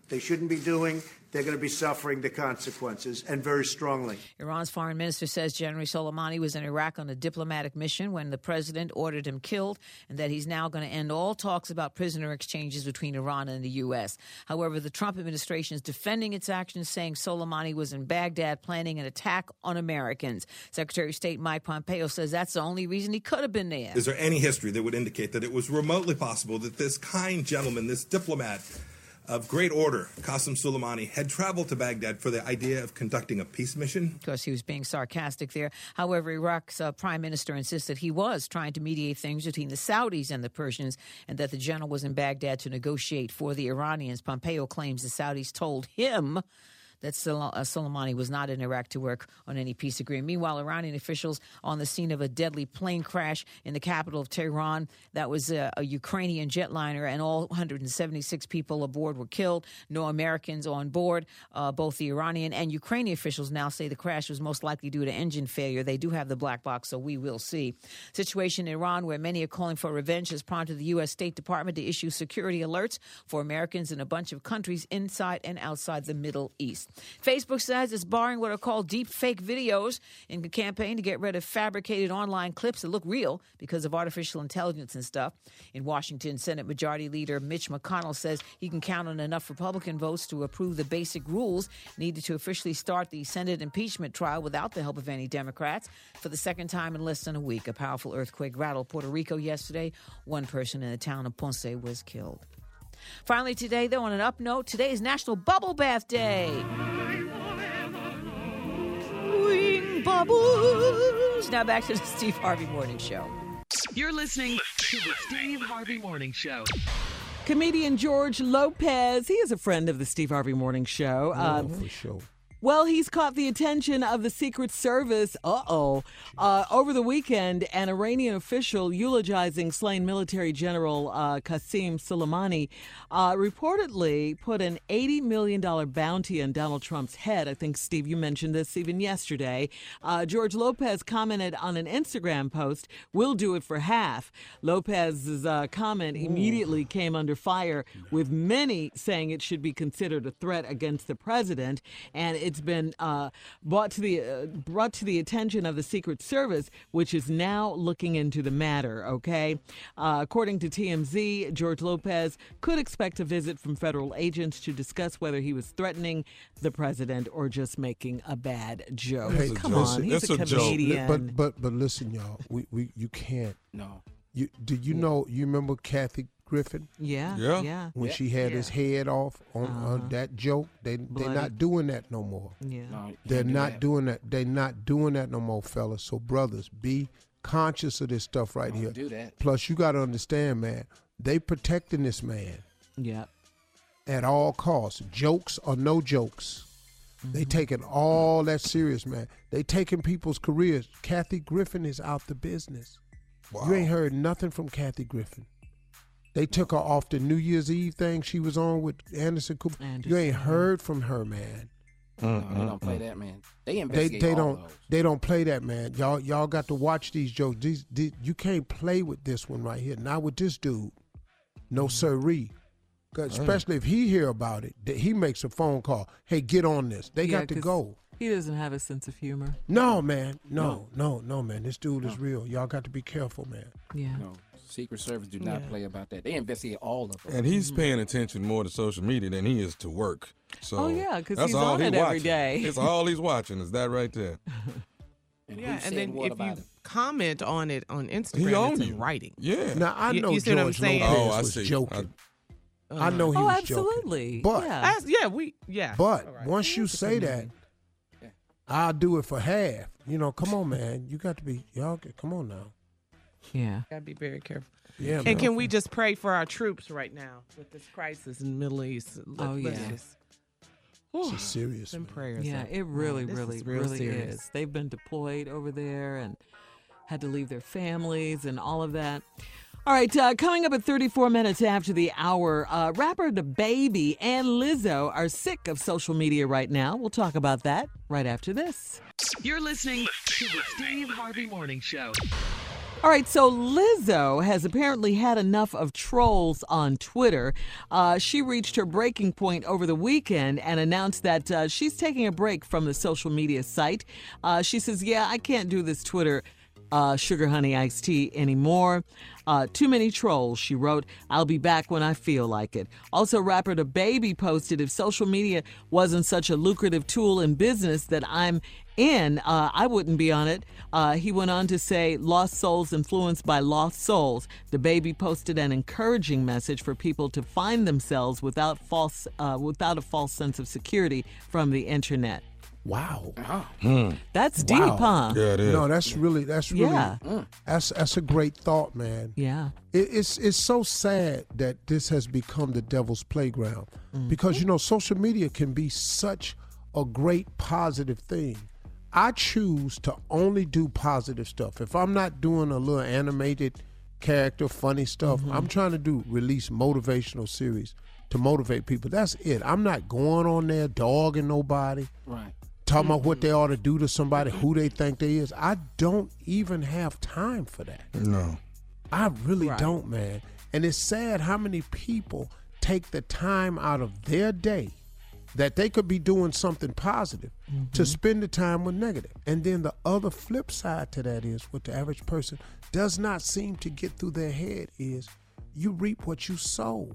they shouldn't be doing, they're going to be suffering the consequences, and very strongly. Iran's foreign minister says General Soleimani was in Iraq on a diplomatic mission when the president ordered him killed, and that he's now going to end all talks about prisoner exchanges between Iran and the U.S. However, the Trump administration is defending its actions, saying Soleimani was in Baghdad planning an attack on Americans. Secretary of State Mike Pompeo says that's the only reason he could have been there. Is there any history that would indicate that it was remotely possible that this kind gentleman, this diplomat, of great order, Qasem Soleimani, had traveled to Baghdad for the idea of conducting a peace mission. Of course, he was being sarcastic there. However, Iraq's uh, prime minister insisted he was trying to mediate things between the Saudis and the Persians and that the general was in Baghdad to negotiate for the Iranians. Pompeo claims the Saudis told him that uh, Soleimani was not in Iraq to work on any peace agreement. Meanwhile, Iranian officials on the scene of a deadly plane crash in the capital of Tehran. That was a, a Ukrainian jetliner, and all 176 people aboard were killed. No Americans on board. Uh, both the Iranian and Ukrainian officials now say the crash was most likely due to engine failure. They do have the black box, so we will see. Situation in Iran, where many are calling for revenge, has prompted the U.S. State Department to issue security alerts for Americans in a bunch of countries inside and outside the Middle East. Facebook says it's barring what are called deep fake videos in the campaign to get rid of fabricated online clips that look real because of artificial intelligence and stuff. In Washington, Senate Majority Leader Mitch McConnell says he can count on enough Republican votes to approve the basic rules needed to officially start the Senate impeachment trial without the help of any Democrats. For the second time in less than a week, a powerful earthquake rattled Puerto Rico yesterday. One person in the town of Ponce was killed. Finally, today, though, on an up note, today is National Bubble Bath Day. Wing bubbles. Now back to the Steve Harvey Morning Show. You're listening to the Steve Harvey Morning Show. Comedian George Lopez, he is a friend of the Steve Harvey Morning Show. Uh, Oh, for sure. Well, he's caught the attention of the Secret Service. Uh-oh. Uh Over the weekend, an Iranian official eulogizing slain military general uh, Qasem Soleimani uh, reportedly put an $80 million bounty on Donald Trump's head. I think, Steve, you mentioned this even yesterday. Uh, George Lopez commented on an Instagram post, We'll do it for half. Lopez's uh, comment immediately came under fire, with many saying it should be considered a threat against the president. And it's been uh, brought to the uh, brought to the attention of the Secret Service, which is now looking into the matter. Okay, uh, according to TMZ, George Lopez could expect a visit from federal agents to discuss whether he was threatening the president or just making a bad joke. Hey, Come listen, on, he's a, comedian. But but but listen, y'all. We we you can't. No. You did you know? You remember Kathy Griffin? Yeah, Yeah. yeah. When Yeah. she had his head off on, Uh-huh. on that joke, they they're not doing that no more. Yeah. No, They're can't do not that. doing that. They're not doing that no more, fellas. So brothers, be conscious of this stuff right Don't here. do that. Plus, you got to understand, man. They protecting this man Yeah. at all costs, jokes or no jokes. They Mm-hmm. taking all that serious, man. They taking people's careers. Kathy Griffin is out the business. Wow. You ain't heard nothing from Kathy Griffin. They took her off the New Year's Eve thing she was on with Anderson Cooper. You ain't uh-huh. heard from her, man. No, they don't mm, play mm. that, man. They They investigate they all don't those. they don't play that, man. Y'all y'all got to watch these jokes. These, these you can't play with this one right here. Not with this dude. No mm-hmm. siree. 'Cause Hey. Especially if he hear about it, that he makes a phone call. Hey, get on this. They Yeah, got to go. He doesn't have a sense of humor. No, man. No, no, no, man. This dude is real. Y'all got to be careful, man. Yeah. No, Secret Service do not Yeah. play about that. They investigate all of them. And he's paying attention more to social media than he is to work. So Oh, yeah, 'cause that's he's all on he it every watching. day. It's all he's watching. Is that right there? And Yeah, and then if you about it? comment on it on Instagram, He own it's you. in writing. Yeah. Now I know you see what I'm George? Lopez Oh, I was see. joking. I, Uh, know he oh, was absolutely. joking. But Yeah. As- yeah, we yeah. But All right. once you say that. I'll do it for half. You know, come on, man. You got to be y'all. get- Come on now. Yeah. Gotta be very careful. Yeah, and can we just pray for our troops right now with this crisis in the Middle East? Let- Oh, let's yeah. just- This is serious. Some man. prayers. Yeah, up. it really, This is really, real really serious. is. They've been deployed over there and had to leave their families and all of that. All right, uh, coming up at 34 minutes after the hour, uh, rapper DaBaby and Lizzo are sick of social media right now. We'll talk about that right after this. You're listening to the Steve Harvey Morning Show. All right, so Lizzo has apparently had enough of trolls on Twitter. Uh, she reached her breaking point over the weekend and announced that uh, she's taking a break from the social media site. Uh, she says, Yeah, I can't do this Twitter uh, sugar honey iced tea anymore. Uh, too many trolls, she wrote. I'll be back when I feel like it. Also, rapper DaBaby posted if social media wasn't such a lucrative tool in business that I'm in. Uh, I wouldn't be on it. Uh, he went on to say, Lost Souls influenced by Lost Souls. DaBaby posted an encouraging message for people to find themselves without false, uh, without a false sense of security from the internet. Wow. That's deep, Wow. huh? No, that's really that's really Yeah. that's that's a great thought, man. Yeah. It, it's it's so sad that this has become the devil's playground Mm-hmm. because you know social media can be such a great positive thing. I choose to only do positive stuff. If I'm not doing a little animated character, funny stuff, Mm-hmm. I'm trying to do release motivational series to motivate people. That's it. I'm not going on there dogging nobody Right. talking about what they ought to do to somebody, who they think they is. I don't even have time for that. No. I really don't, man. And it's sad how many people take the time out of their day that they could be doing something positive to mm-hmm. spend the time with negative. And then the other flip side to that is what the average person does not seem to get through their head is you reap what you sow.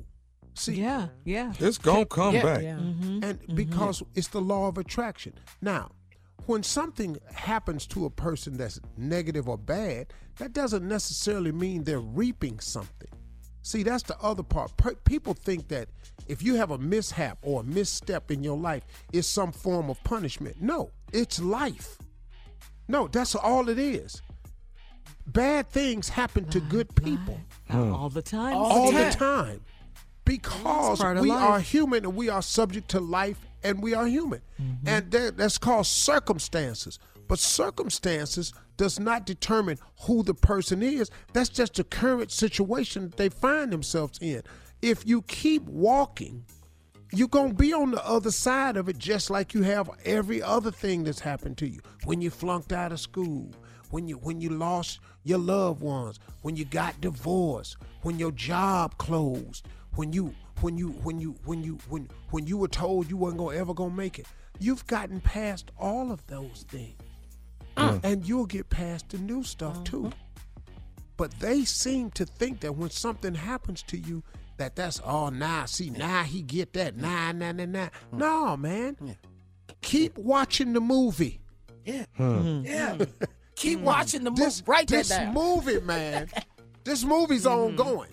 See, Yeah, yeah. It's gonna come Yeah. back. Yeah. Mm-hmm. Mm-hmm. and because it's the law of attraction. Now, when something happens to a person that's negative or bad, that doesn't necessarily mean they're reaping something. See, that's the other part. Per- people think that if you have a mishap or a misstep in your life, it's some form of punishment. No, it's life. No, that's all it is. Bad things happen to good people All the time. all the time because we life. are human and we are subject to life and we are human Mm-hmm. and that, that's called circumstances but circumstances does not determine who the person is. That's just the current situation they find themselves in. If you keep walking you're going to be on the other side of it just like you have every other thing that's happened to you. When you flunked out of school when you when you lost your loved ones when you got divorced when your job closed when you when you when you when you when when you were told you weren't gonna ever gonna make it you've gotten past all of those things Mm. and you'll get past the new stuff too mm-hmm. but they seem to think that when something happens to you, that that's oh, all now. See, now he get that. Mm. Nah, nah, nah, nah. Mm. No, man. Keep watching the movie. Yeah. Hmm. Yeah. Keep watching the movie. This, Write that this down. movie, man. this movie's mm-hmm. ongoing.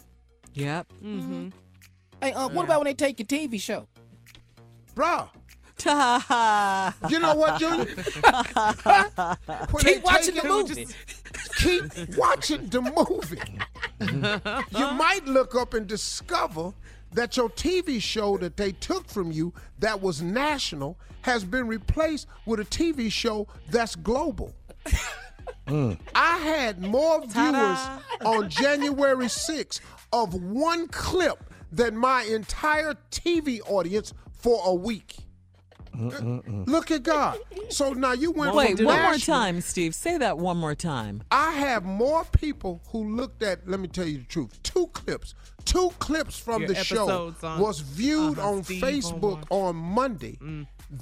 Yep. Mm-hmm. mm-hmm. Hey, uh, what about when they take your TV show? Bruh. you know what, Junior? Keep watching the movie. Keep watching the movie. you might look up and discover that your TV show that they took from you that was national has been replaced with a TV show that's global. Mm. I had more viewers on January 6th of one clip than my entire TV audience for a week. Look at God. So now you went Wait, from one more time, Steve. Say that one more time. I have more people who looked at, let me tell you the truth, two clips. Two clips from Your the show on- was viewed uh-huh, on Steve Facebook on Monday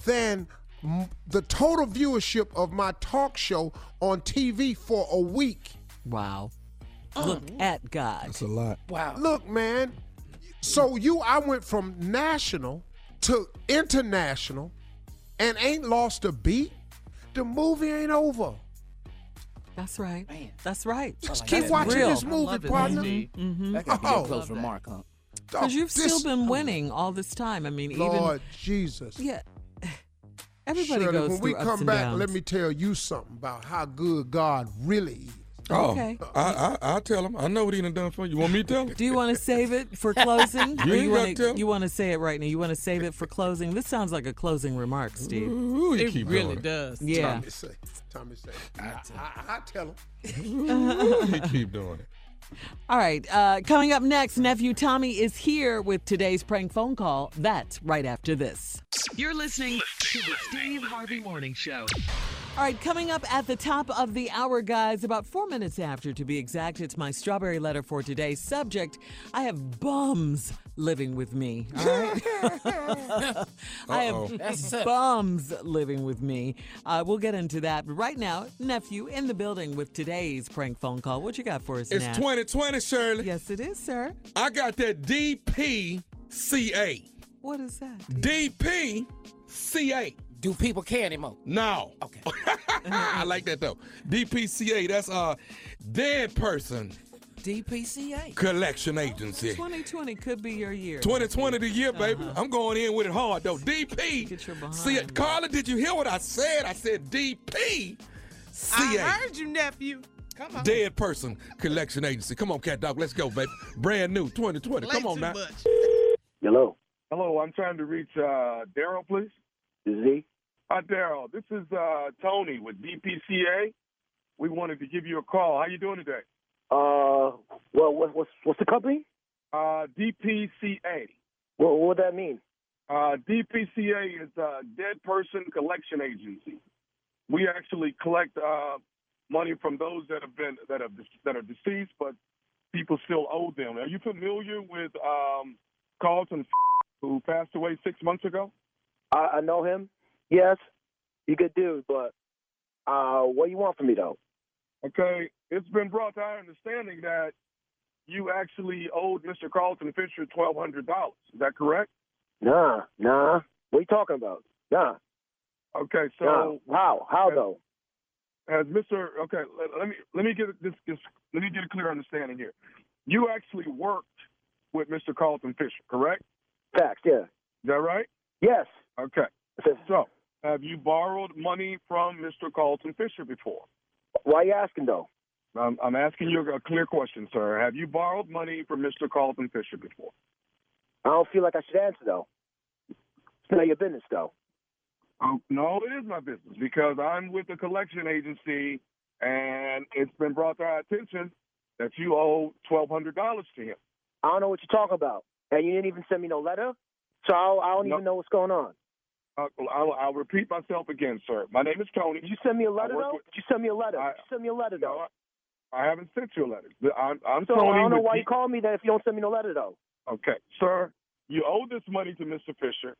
than m- the total viewership of my talk show on TV for a week. Wow. Look at God. That's a lot. Wow. Look, man. So you, I went from national to international, and ain't lost a beat. The movie ain't over. That's right. That's right. Just like keep that. watching Real. this movie, love it, partner. Steve. Mm-hmm. That could be a Oh. close remark, huh? Because you've This- still been winning all this time. I mean, Lord Jesus. yeah. Everybody Shirley, goes when through we ups come and back, downs. let me tell you something about how good God really is. Oh, Okay. I, I, I'll tell him. I know what he done done for you. You want me to tell him? Do you want to save it for closing? You you want to you want to say it right now? You want to save it for closing? This sounds like a closing remark, Steve. Ooh, he It keep really doing does. Yeah. Tommy say, Tommy say, I, I, I tell him. it. Ooh, he keep doing it. All right. Uh, coming up next, nephew Tommy is here with today's prank phone call. That's right after this. You're listening to the Steve Harvey Morning Show. All right, coming up at the top of the hour, guys, about four minutes after to be exact, it's my strawberry letter for today's subject. I have bums living with me. All right. I have That's it. bums living with me. Uh, we'll get into that. But right now, nephew in the building with today's prank phone call. What you got for us, It's Nat? 2020, Shirley. Yes, it is, sir. I got that DPCA. What is that? DPCA. Do people care anymore? No. Okay. I like that though. DPCA, that's a dead person DPCA. collection agency. 2020 could be your year. 2020 the year, baby. I'm going in with it hard though. DP. Get your behind. See, Carla, did you hear what I said? I said DP. I heard you, nephew. Come on. Dead person collection agency. Come on, cat dog. Let's go, baby. Brand new 2020. Play Come on now. much. Hello. Hello, I'm trying to reach uh, Daryl, please. This is he. Hi, Daryl. This is uh, Tony with DPCA. We wanted to give you a call. How you doing today? Uh, well, what, what's what's the company? Uh, DPCA. What what would that mean? Uh, DPCA is a dead person collection agency. We actually collect uh, money from those that have been that have that are deceased, but people still owe them. Are you familiar with um, Carlton, who passed away six months ago? I, I know him. Yes, he good dude, but uh, what do you want from me though? Okay, it's been brought to our understanding that you actually owed Mr. Carlton Fisher twelve hundred dollars. Is that correct? Nah, nah. What are you talking about? Nah. Okay, so nah. how how though? As Mr. Okay, let, let me let me get this, this let me get a clear understanding here. You actually worked with Mr. Carlton Fisher, correct? Facts, yeah. Is that right? Yes. Okay. So, have you borrowed money from Mr. Carlton Fisher before? Why are you asking though? I'm, I'm asking you a clear question, sir. Have you borrowed money from Mr. Carlton Fisher before? I don't feel like I should answer though. It's none of your business though. Oh, no, it is my business because I'm with the collection agency, and it's been brought to our attention that you owe twelve hundred dollars to him. I don't know what you're talking about, and you didn't even send me no letter, so I, I don't No. even know what's going on. Uh, I'll, I'll repeat myself again, sir. My name is Tony. Did you send me a letter I though? with- Did you send me a letter? I- Did you send me a letter though? I haven't sent you a letter. I'm, I'm so Tony. I don't know why you call me then if you don't send me no letter though. Okay, sir, you owe this money to Mr. Fisher.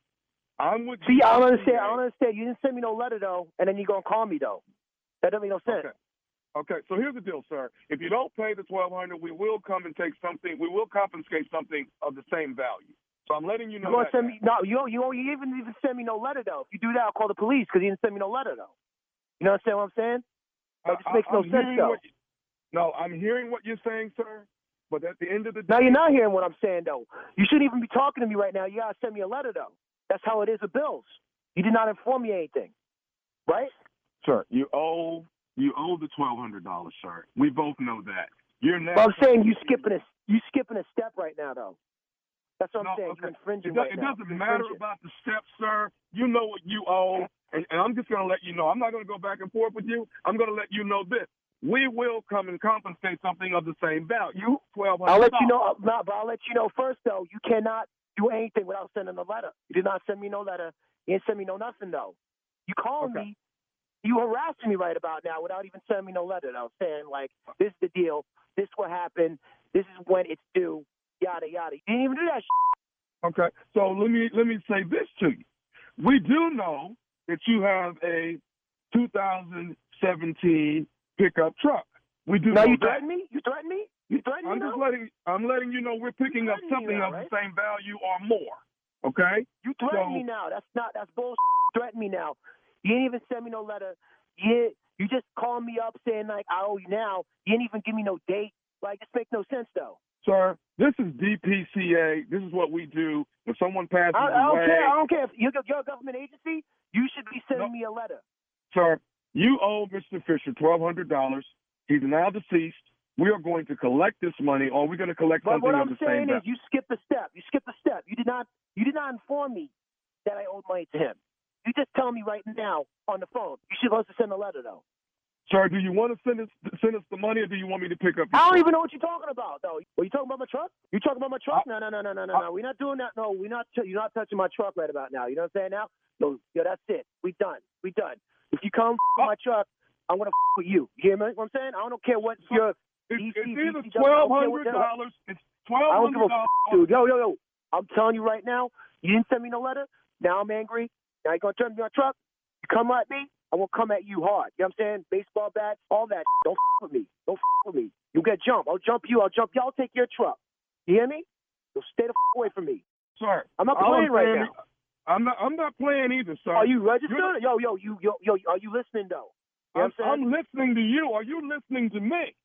I'm with. You. See, I don't understand. I don't understand. You didn't send me no letter though, and then you gonna call me though. That doesn't make no sense. Okay. Okay, so here's the deal, sir. If you don't pay the twelve hundred, we will come and take something. We will confiscate something of the same value. So I'm letting you know. You that. send me? No, you you you even even send me no letter though. If you do that, I'll call the police because you didn't send me no letter though. You know what I'm saying? What I'm saying? That just I- makes no I'm sense though. you- no, I'm hearing what you're saying, sir. But at the end of the day, Now you're not hearing what I'm saying though. You shouldn't even be talking to me right now. You gotta send me a letter though. That's how it is with bills. You did not inform me anything, right? sir, you owe you owe the twelve hundred dollars, sir. We both know that. You're now. But I'm saying you skipping a you skipping a step right now though. That's what I'm saying. okay. You're infringing It, do- right it doesn't You're matter infringing. about the steps, sir. You know what you owe, and, and I'm just going to let you know. I'm not going to go back and forth with you. I'm going to let you know this. We will come and compensate something of the same value. You, Twelve hundred. I'll let you know. Uh, no, but I'll let you know first though. You cannot do anything without sending a letter. You did not send me no letter. You didn't send me no nothing though. You called me. You harassing me right about now without even sending me no letter I was saying like this is the deal. This what happened. This is when it's due. Yada yada. You didn't even do that. Shit. Okay, so let me let me say this to you. We do know that you have a 2017 pickup truck. We do Now know you that. threaten me. You threaten me. You threaten me? I'm just now? letting I'm letting you know we're picking up something now, of right? the same value or more. Okay? You threaten So- me now. That's not. That's bullshit. Threaten me now. You didn't even send me no letter. You you just called me up saying like I owe you now. You didn't even give me no date. Like this makes no sense though. Sir, this is DPCA. This is what we do. If someone passes I, I don't away, care. I don't care if you're, you're a government agency. You should be sending me a letter. sir, you owe Mr. Fisher twelve hundred dollars. He's now deceased. We are going to collect this money, or we're going to collect But something what I'm the same saying is, you skipped a step. You skipped a step. You did not. You did not inform me that I owed money to him. You just tell me right now on the phone. You should supposed to send a letter though. Sir, do you want to send us send us the money, or do you want me to pick up? I don't truck? even know what you're talking about, though. Are you talking about my truck? You talking about my truck? No, no, no, no, no, no, no. We're not doing that. No, we're not. You're not touching my truck right about now. You know what I'm saying? Now, no, yo, that's it. We done. We done. If you come f- my truck, I'm gonna f- with you. You hear me? What I'm saying? I don't care what your It's, DC, it's either I twelve don't care what hundred the- dollars. It's I twelve hundred dollars. dude. Yo, yo, yo. I'm telling you right now. You didn't send me no letter. Now I'm angry. Now you gonna turn me my truck? You come at me, I will come at you hard. You know what I'm saying? Baseball bats, all that. Don't f- with me. Don't f- with me. You get jump. I'll jump you. I'll jump you. I'll take your truck. You hear me? So stay the f- away from me. Sir, I'm not playing right saying now. I'm not. I'm not playing either, sir. Are you registered? You're- Yo, yo, you, yo, yo, are you listening though? You I'm, I'm? I'm listening to you. Are you listening to me?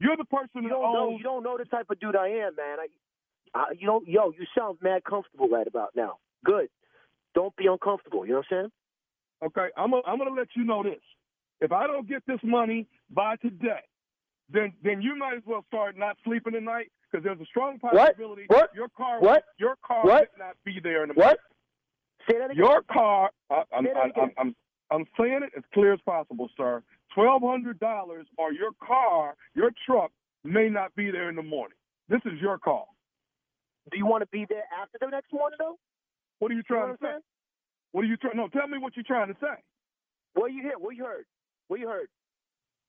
You're the person You that don't know. You don't know the type of dude I am, man. I, I, you don't. Yo, you sound mad comfortable right about now. Good. Don't be uncomfortable. You know what I'm saying? Okay, I'm. A, I'm going to let you know this. If I don't get this money by today, then then you might as well start not sleeping tonight because there's a strong possibility What? What? your car What? your car What? might not be there in the What? Say that again. Your car. I, that I'm. I'm, I'm, I'm saying it as clear as possible, sir. Twelve hundred dollars, or your car, your truck may not be there in the morning. This is your call. Do you want to be there after the next morning though? What are you You know trying to say? What are you trying? No, tell me what you're trying to say. What you hear? What you heard? What you heard?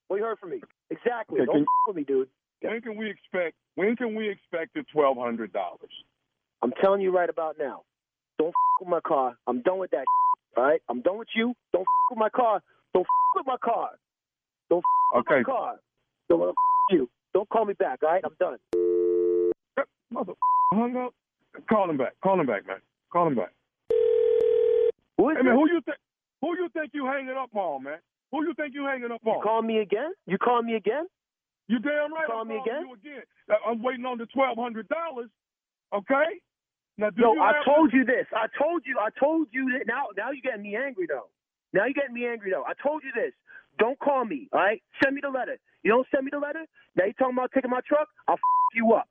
What you heard from me? Exactly. Okay, Don't can- f- with me, dude. When can we expect? When can we expect the twelve hundred dollars? I'm telling you right about now. Don't f- with my car. I'm done with that. All right. I'm done with you. Don't f- with my car. Don't f- with my car. Don't f- with Okay. my ar. Don't f- you. Don't call me back. All right. I'm done. Mother hung up. Call him back. Call him back, man. Call him back. Who is who you think? Who you think you hanging up on, man? Who you think you hanging up on? You call me again? You call me again? You damn right. call I'm me again? You again. Uh, I'm waiting on the twelve hundred dollars. Okay. Now, No, I told you this. I told you. I told you that. Now, now you're getting me angry though. Now you're getting me angry though. I told you this. Don't call me. All right. Send me the letter. You don't send me the letter. Now you talking about taking my truck? I'll f- you up.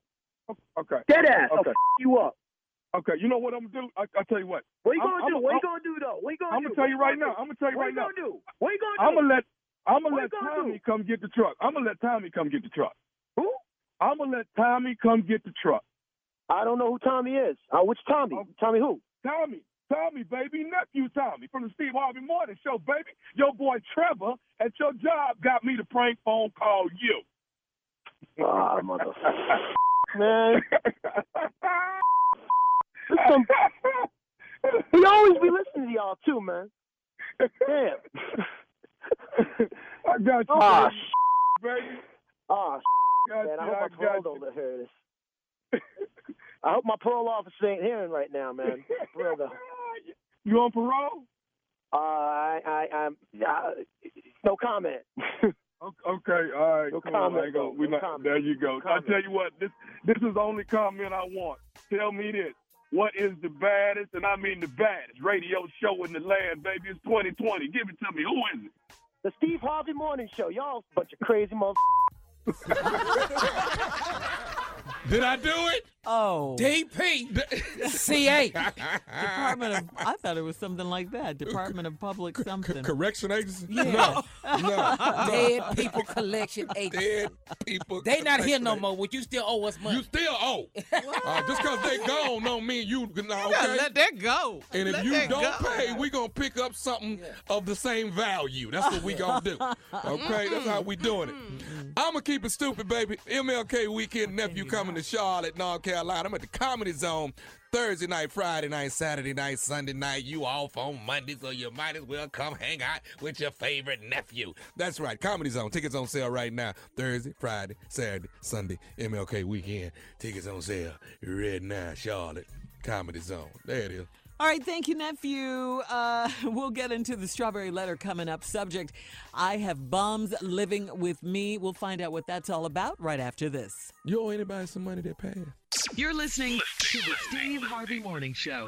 Okay. Dead ass. I'll Okay. f- you up. Okay. You know what I'm gonna do? I, I tell you what. What you gonna I'm- do? What you gonna do though? What you gonna I'm gonna tell you right now. I'm gonna tell you What right you now. gonna do? What you gonna do? I'm gonna let I'm gonna What let Tommy do? come get the truck. I'm gonna let Tommy come get the truck. Who? I'm gonna let Tommy come get the truck. I don't know who Tommy is. Uh, which Tommy? Oh. Tommy who? Tommy, Tommy, baby, nephew Tommy from the Steve Harvey Morning Show, baby. Your boy Trevor at your job got me to prank phone call you. Ah, mother. Man. Some- he always be listening to y'all too, man. Damn. I got you, Ah, baby. baby. Ah, Got man. I you, hope my I parole don't you. hear this. I hope my parole officer ain't hearing right now, man. Though. You on parole? Uh, I, I, I'm, uh, no comment. Okay, all right. No cool. comment, I ain't we No not- comment. There you go. No I tell you what, this this is the only comment I want. Tell me this. What is the baddest, and I mean the baddest, radio show in the land, baby? It's 2020. Give it to me. Who is it? The Steve Harvey Morning Show. Y'all a bunch of crazy mother. Did I do it? Oh. DP. CA. Department of, I thought it was something like that. Department of Public something. Correction agency? Yeah. No, no. Dead people collection agency. Dead people. They not here no more. Would you still owe us money? You still owe. Uh, just because they gone don't mean you. Nah, You gotta okay? let that go. And if Let you don't go. pay, we gonna pick up something of the same value. That's what we gonna do. Okay, that's how we doing it. I'm gonna keep it stupid, baby. MLK weekend nephew coming to Charlotte, North Carolina. I'm at the Comedy Zone Thursday night, Friday night, Saturday night, Sunday night. You off on Monday, so you might as well come hang out with your favorite nephew. That's right, Comedy Zone. Tickets on sale right now. Thursday, Friday, Saturday, Sunday, MLK weekend. Tickets on sale right now, Charlotte. Comedy Zone. There it is. All right, thank you, nephew. Uh, we'll get into the strawberry letter coming up. Subject I have bums living with me. We'll find out what that's all about right after this. You owe anybody some money that passed? You're listening to the Steve Harvey Morning Show.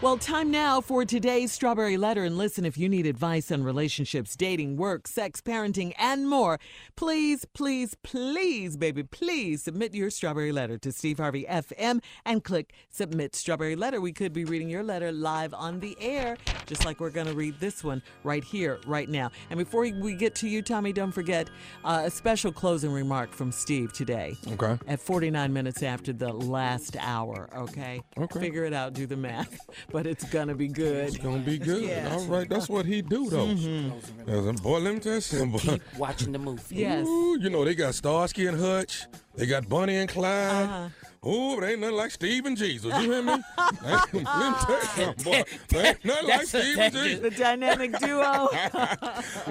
Well, time now for today's Strawberry Letter. And listen, if you need advice on relationships, dating, work, sex, parenting, and more, please, please, please, baby, please submit your Strawberry Letter to Steve Harvey FM and click Submit Strawberry Letter. We could be reading your letter live on the air, just like we're going to read this one right here, right now. And before we get to you, Tommy, don't forget uh, a special closing remark from Steve today. Okay. At 49 minutes after the last hour, okay? Okay. Figure it out, do the math. But it's gonna be good. It's gonna be good. Yeah. All right, that's what he do though. Mhm. Boy, let me tell you something. Keep watching the movie. Yes. Ooh, you know they got Starsky and Hutch. They got Bonnie and Clyde. Uh-huh. Oh, but ain't nothing like Steve and Jesus. You hear me? Let me tell you something, boy. There ain't nothing like That's Steve and Jesus. the dynamic duo.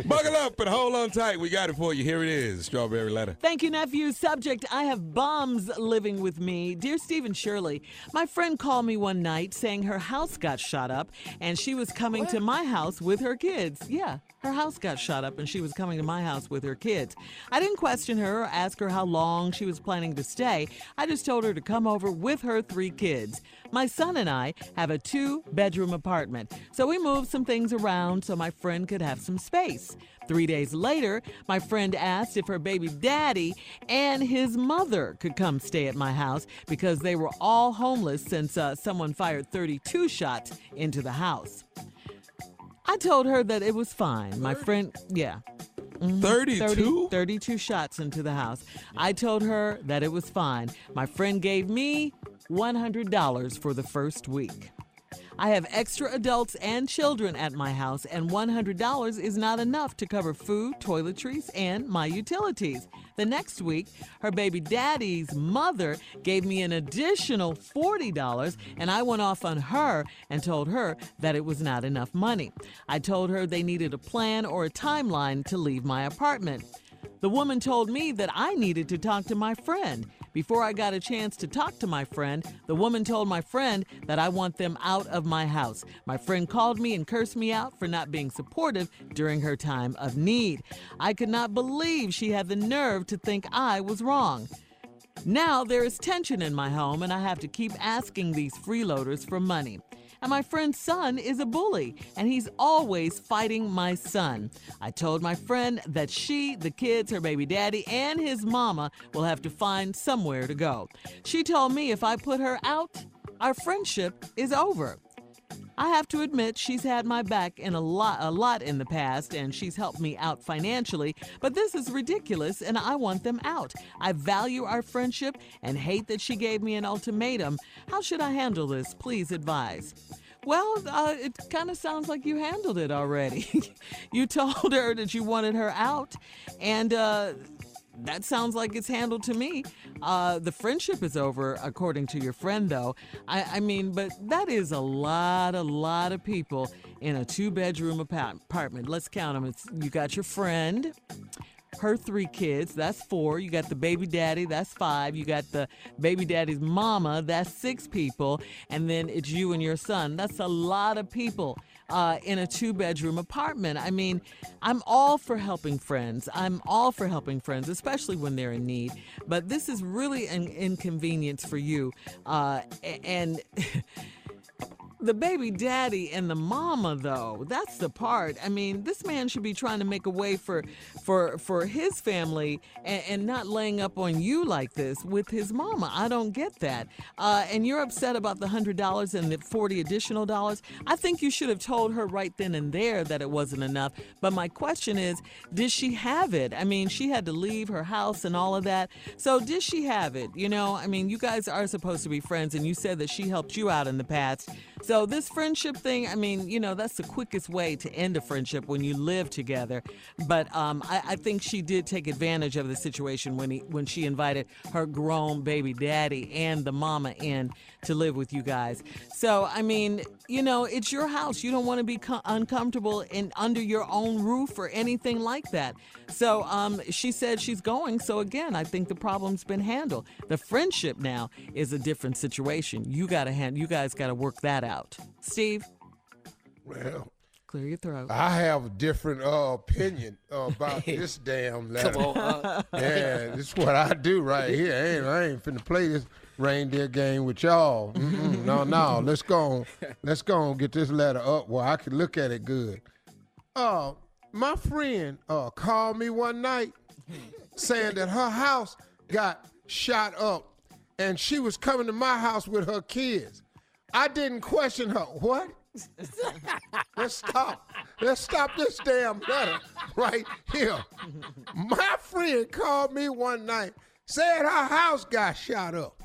Buckle up and hold on tight. We got it for you. Here it is. Strawberry letter. Thank you, nephew. Subject I have bums living with me. Dear Stephen Shirley, my friend called me one night saying her house got shot up and she was coming to my house with her kids. Yeah, her house got shot up and she was coming to my house with her kids. I didn't question her or ask her how long she was planning to stay. I just told her to come over with her three kids. My son and I have a two bedroom apartment, so we moved some things around so my friend could have some space. Three days later, my friend asked if her baby daddy and his mother could come stay at my house because they were all homeless since uh, someone fired 32 shots into the house. I told her that it was fine. My friend, yeah. Mhm. 32? 30 32 shots into the house. I told her that it was fine. My friend gave me $100 for the first week. I have extra adults and children at my house, and $100 is not enough to cover food, toiletries, and my utilities. The next week, her baby daddy's mother gave me an additional $40, and I went off on her and told her that it was not enough money. I told her they needed a plan or a timeline to leave my apartment. The woman told me that I needed to talk to my friend. Before I got a chance to talk to my friend, the woman told my friend that I want them out of my house. My friend called me and cursed me out for not being supportive during her time of need. I could not believe she had the nerve to think I was wrong. Now there is tension in my home, and I have to keep asking these freeloaders for money. And my friend's son is a bully, and he's always fighting my son. I told my friend that she, the kids, her baby daddy, and his mama will have to find somewhere to go. She told me if I put her out, our friendship is over. I have to admit she's had my back in a lot a lot in the past and she's helped me out financially, but this is ridiculous and I want them out. I value our friendship and hate that she gave me an ultimatum. How should I handle this? Please advise. Well, uh, it kind of sounds like you handled it already. you told her that you wanted her out, and uh, that sounds like it's handled to me. Uh, the friendship is over, according to your friend, though. I, I mean, but that is a lot, a lot of people in a two bedroom apartment. Let's count them. It's, you got your friend, her three kids, that's four. You got the baby daddy, that's five. You got the baby daddy's mama, that's six people. And then it's you and your son. That's a lot of people uh, in a two bedroom apartment. I mean, I'm all for helping friends. I'm all for helping friends, especially when they're in need. But this is really an inconvenience for you. Uh, and. The baby daddy and the mama, though, that's the part. I mean, this man should be trying to make a way for for for his family and, and not laying up on you like this with his mama. I don't get that. Uh, and you're upset about the hundred dollars and the forty additional dollars. I think you should have told her right then and there that it wasn't enough. But my question is, did she have it? I mean, she had to leave her house and all of that. So did she have it? You know, I mean, you guys are supposed to be friends, and you said that she helped you out in the past. So this friendship thing, I mean, you know, that's the quickest way to end a friendship when you live together. But um, I, I think she did take advantage of the situation when he when she invited her grown baby daddy and the mama in to live with you guys. So I mean, you know, it's your house. You don't want to be co- uncomfortable in under your own roof or anything like that. So um, she said she's going. So again, I think the problem's been handled. The friendship now is a different situation. You got to hand. You guys got to work that out. Steve, Well, clear your throat. I have a different uh, opinion about this damn letter. Come on, uh. yeah, this is what I do right here. I ain't, I ain't finna play this reindeer game with y'all. Mm-mm, no, no. Let's go on. Let's go on get this letter up where I can look at it good. Uh, my friend uh, called me one night saying that her house got shot up and she was coming to my house with her kids. I didn't question her. What? Let's stop. Let's stop this damn letter right here. My friend called me one night, said her house got shot up.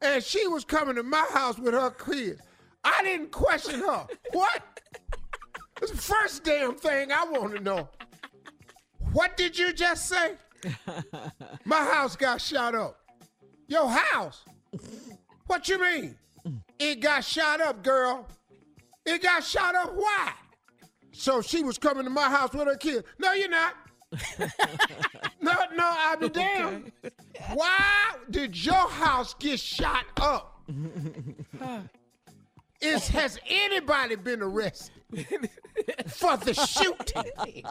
And she was coming to my house with her kids. I didn't question her. What? It's the first damn thing I want to know. What did you just say? My house got shot up. Your house? What you mean? It got shot up, girl. It got shot up. Why? So she was coming to my house with her kids. No, you're not. no, no, I'll be damned. Why did your house get shot up? Is has anybody been arrested for the shooting?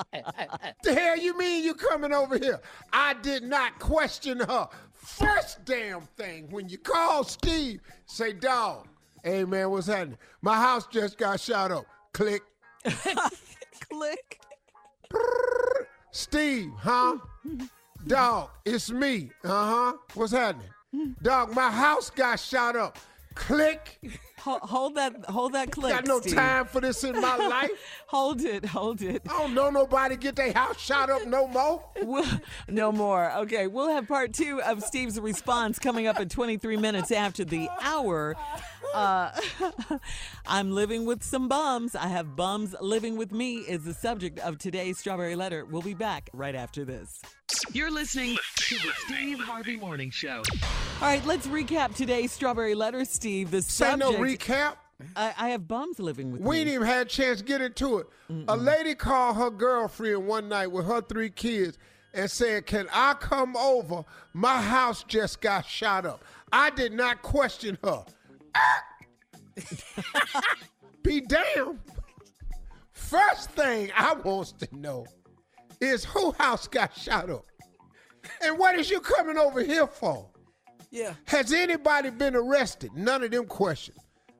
the hell you mean you coming over here? I did not question her. First damn thing when you call Steve, say, dog, hey man, what's happening? My house just got shot up. Click. Click. Steve, huh? Dog, it's me. Uh huh. What's happening? Dog, my house got shot up. Click. Hold, hold that. Hold that click. Got no Steve. time for this in my life. hold it. Hold it. I don't know nobody get their house shot up no more. We'll, no more. Okay, we'll have part two of Steve's response coming up in 23 minutes after the hour. Uh, I'm living with some bums. I have bums living with me is the subject of today's Strawberry Letter. We'll be back right after this. You're listening to the Steve Harvey Morning Show. All right, let's recap today's Strawberry Letter, Steve. The Say no subject. recap. I, I have bums living with We me. ain't even had a chance to get into it. A lady called her girlfriend one night with her three kids and said, Can I come over? My house just got shot up. I did not question her. Be damned. First thing I wants to know is who house got shot up? And what is you coming over here for? Yeah. Has anybody been arrested? None of them questions.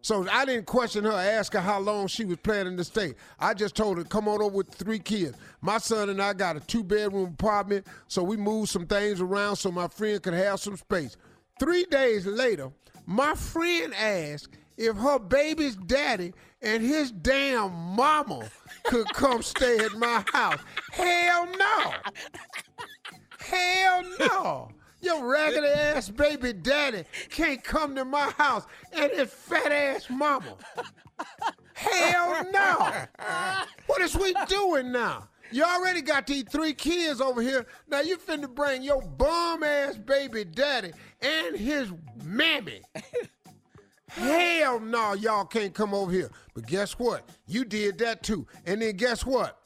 So I didn't question her, ask her how long she was planning to stay. I just told her, come on over with three kids. My son and I got a two bedroom apartment, so we moved some things around so my friend could have some space. Three days later, my friend asked if her baby's daddy and his damn mama could come stay at my house. Hell no. Hell no. Your raggedy ass baby daddy can't come to my house and his fat ass mama. Hell no. What is we doing now? You already got these three kids over here. Now you finna bring your bum ass baby daddy and his mammy. Hell no, y'all can't come over here. But guess what? You did that too. And then guess what?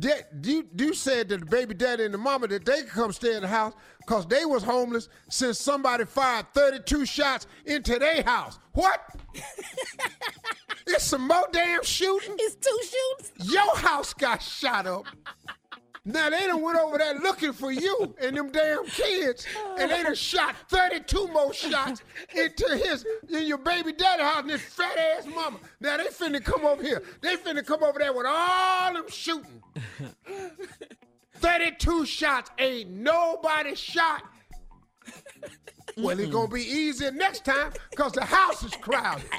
That, you, you said that the baby daddy and the mama that they could come stay in the house because they was homeless since somebody fired 32 shots into their house. What? it's some more damn shooting? It's two shootings? Your house got shot up. Now they done went over there looking for you and them damn kids, and they done shot 32 more shots into his in your baby daddy house and his fat ass mama. Now they finna come over here. They finna come over there with all them shooting. 32 shots ain't nobody shot. Well, it's gonna be easier next time because the house is crowded.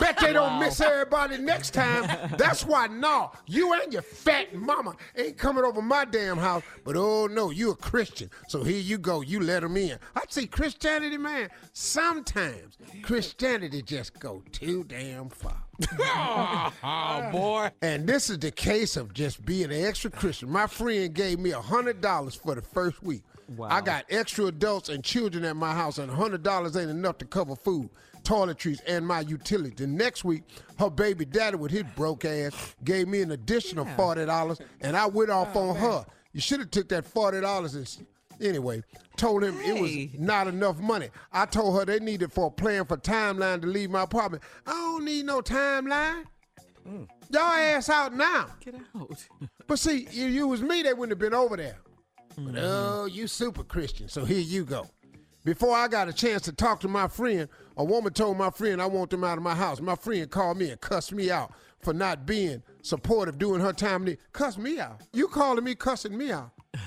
Bet they don't miss everybody next time. That's why, no, you and your fat mama ain't coming over my damn house. But oh no, you a Christian. So here you go. You let them in. I see Christianity, man. Sometimes Christianity just go too damn far. oh, boy. And this is the case of just being an extra Christian. My friend gave me a hundred dollars for the first week. Wow. I got extra adults and children at my house, and a hundred dollars ain't enough to cover food, toiletries, and my utility. The next week, her baby daddy with his broke ass gave me an additional Yeah. forty dollars, and I went off oh, on her. You should have took that forty dollars and anyway. Told him it was not enough money. I told her they needed for a plan for timeline to leave my apartment. I don't need no timeline. Mm. Y'all ass out now. Get out. But see, if you was me, they wouldn't have been over there. But oh, you super Christian, so here you go. Before I got a chance to talk to my friend, a woman told my friend I want them out of my house. My friend called me and cussed me out for not being supportive during her time. Cuss me out. You calling me cussing me out.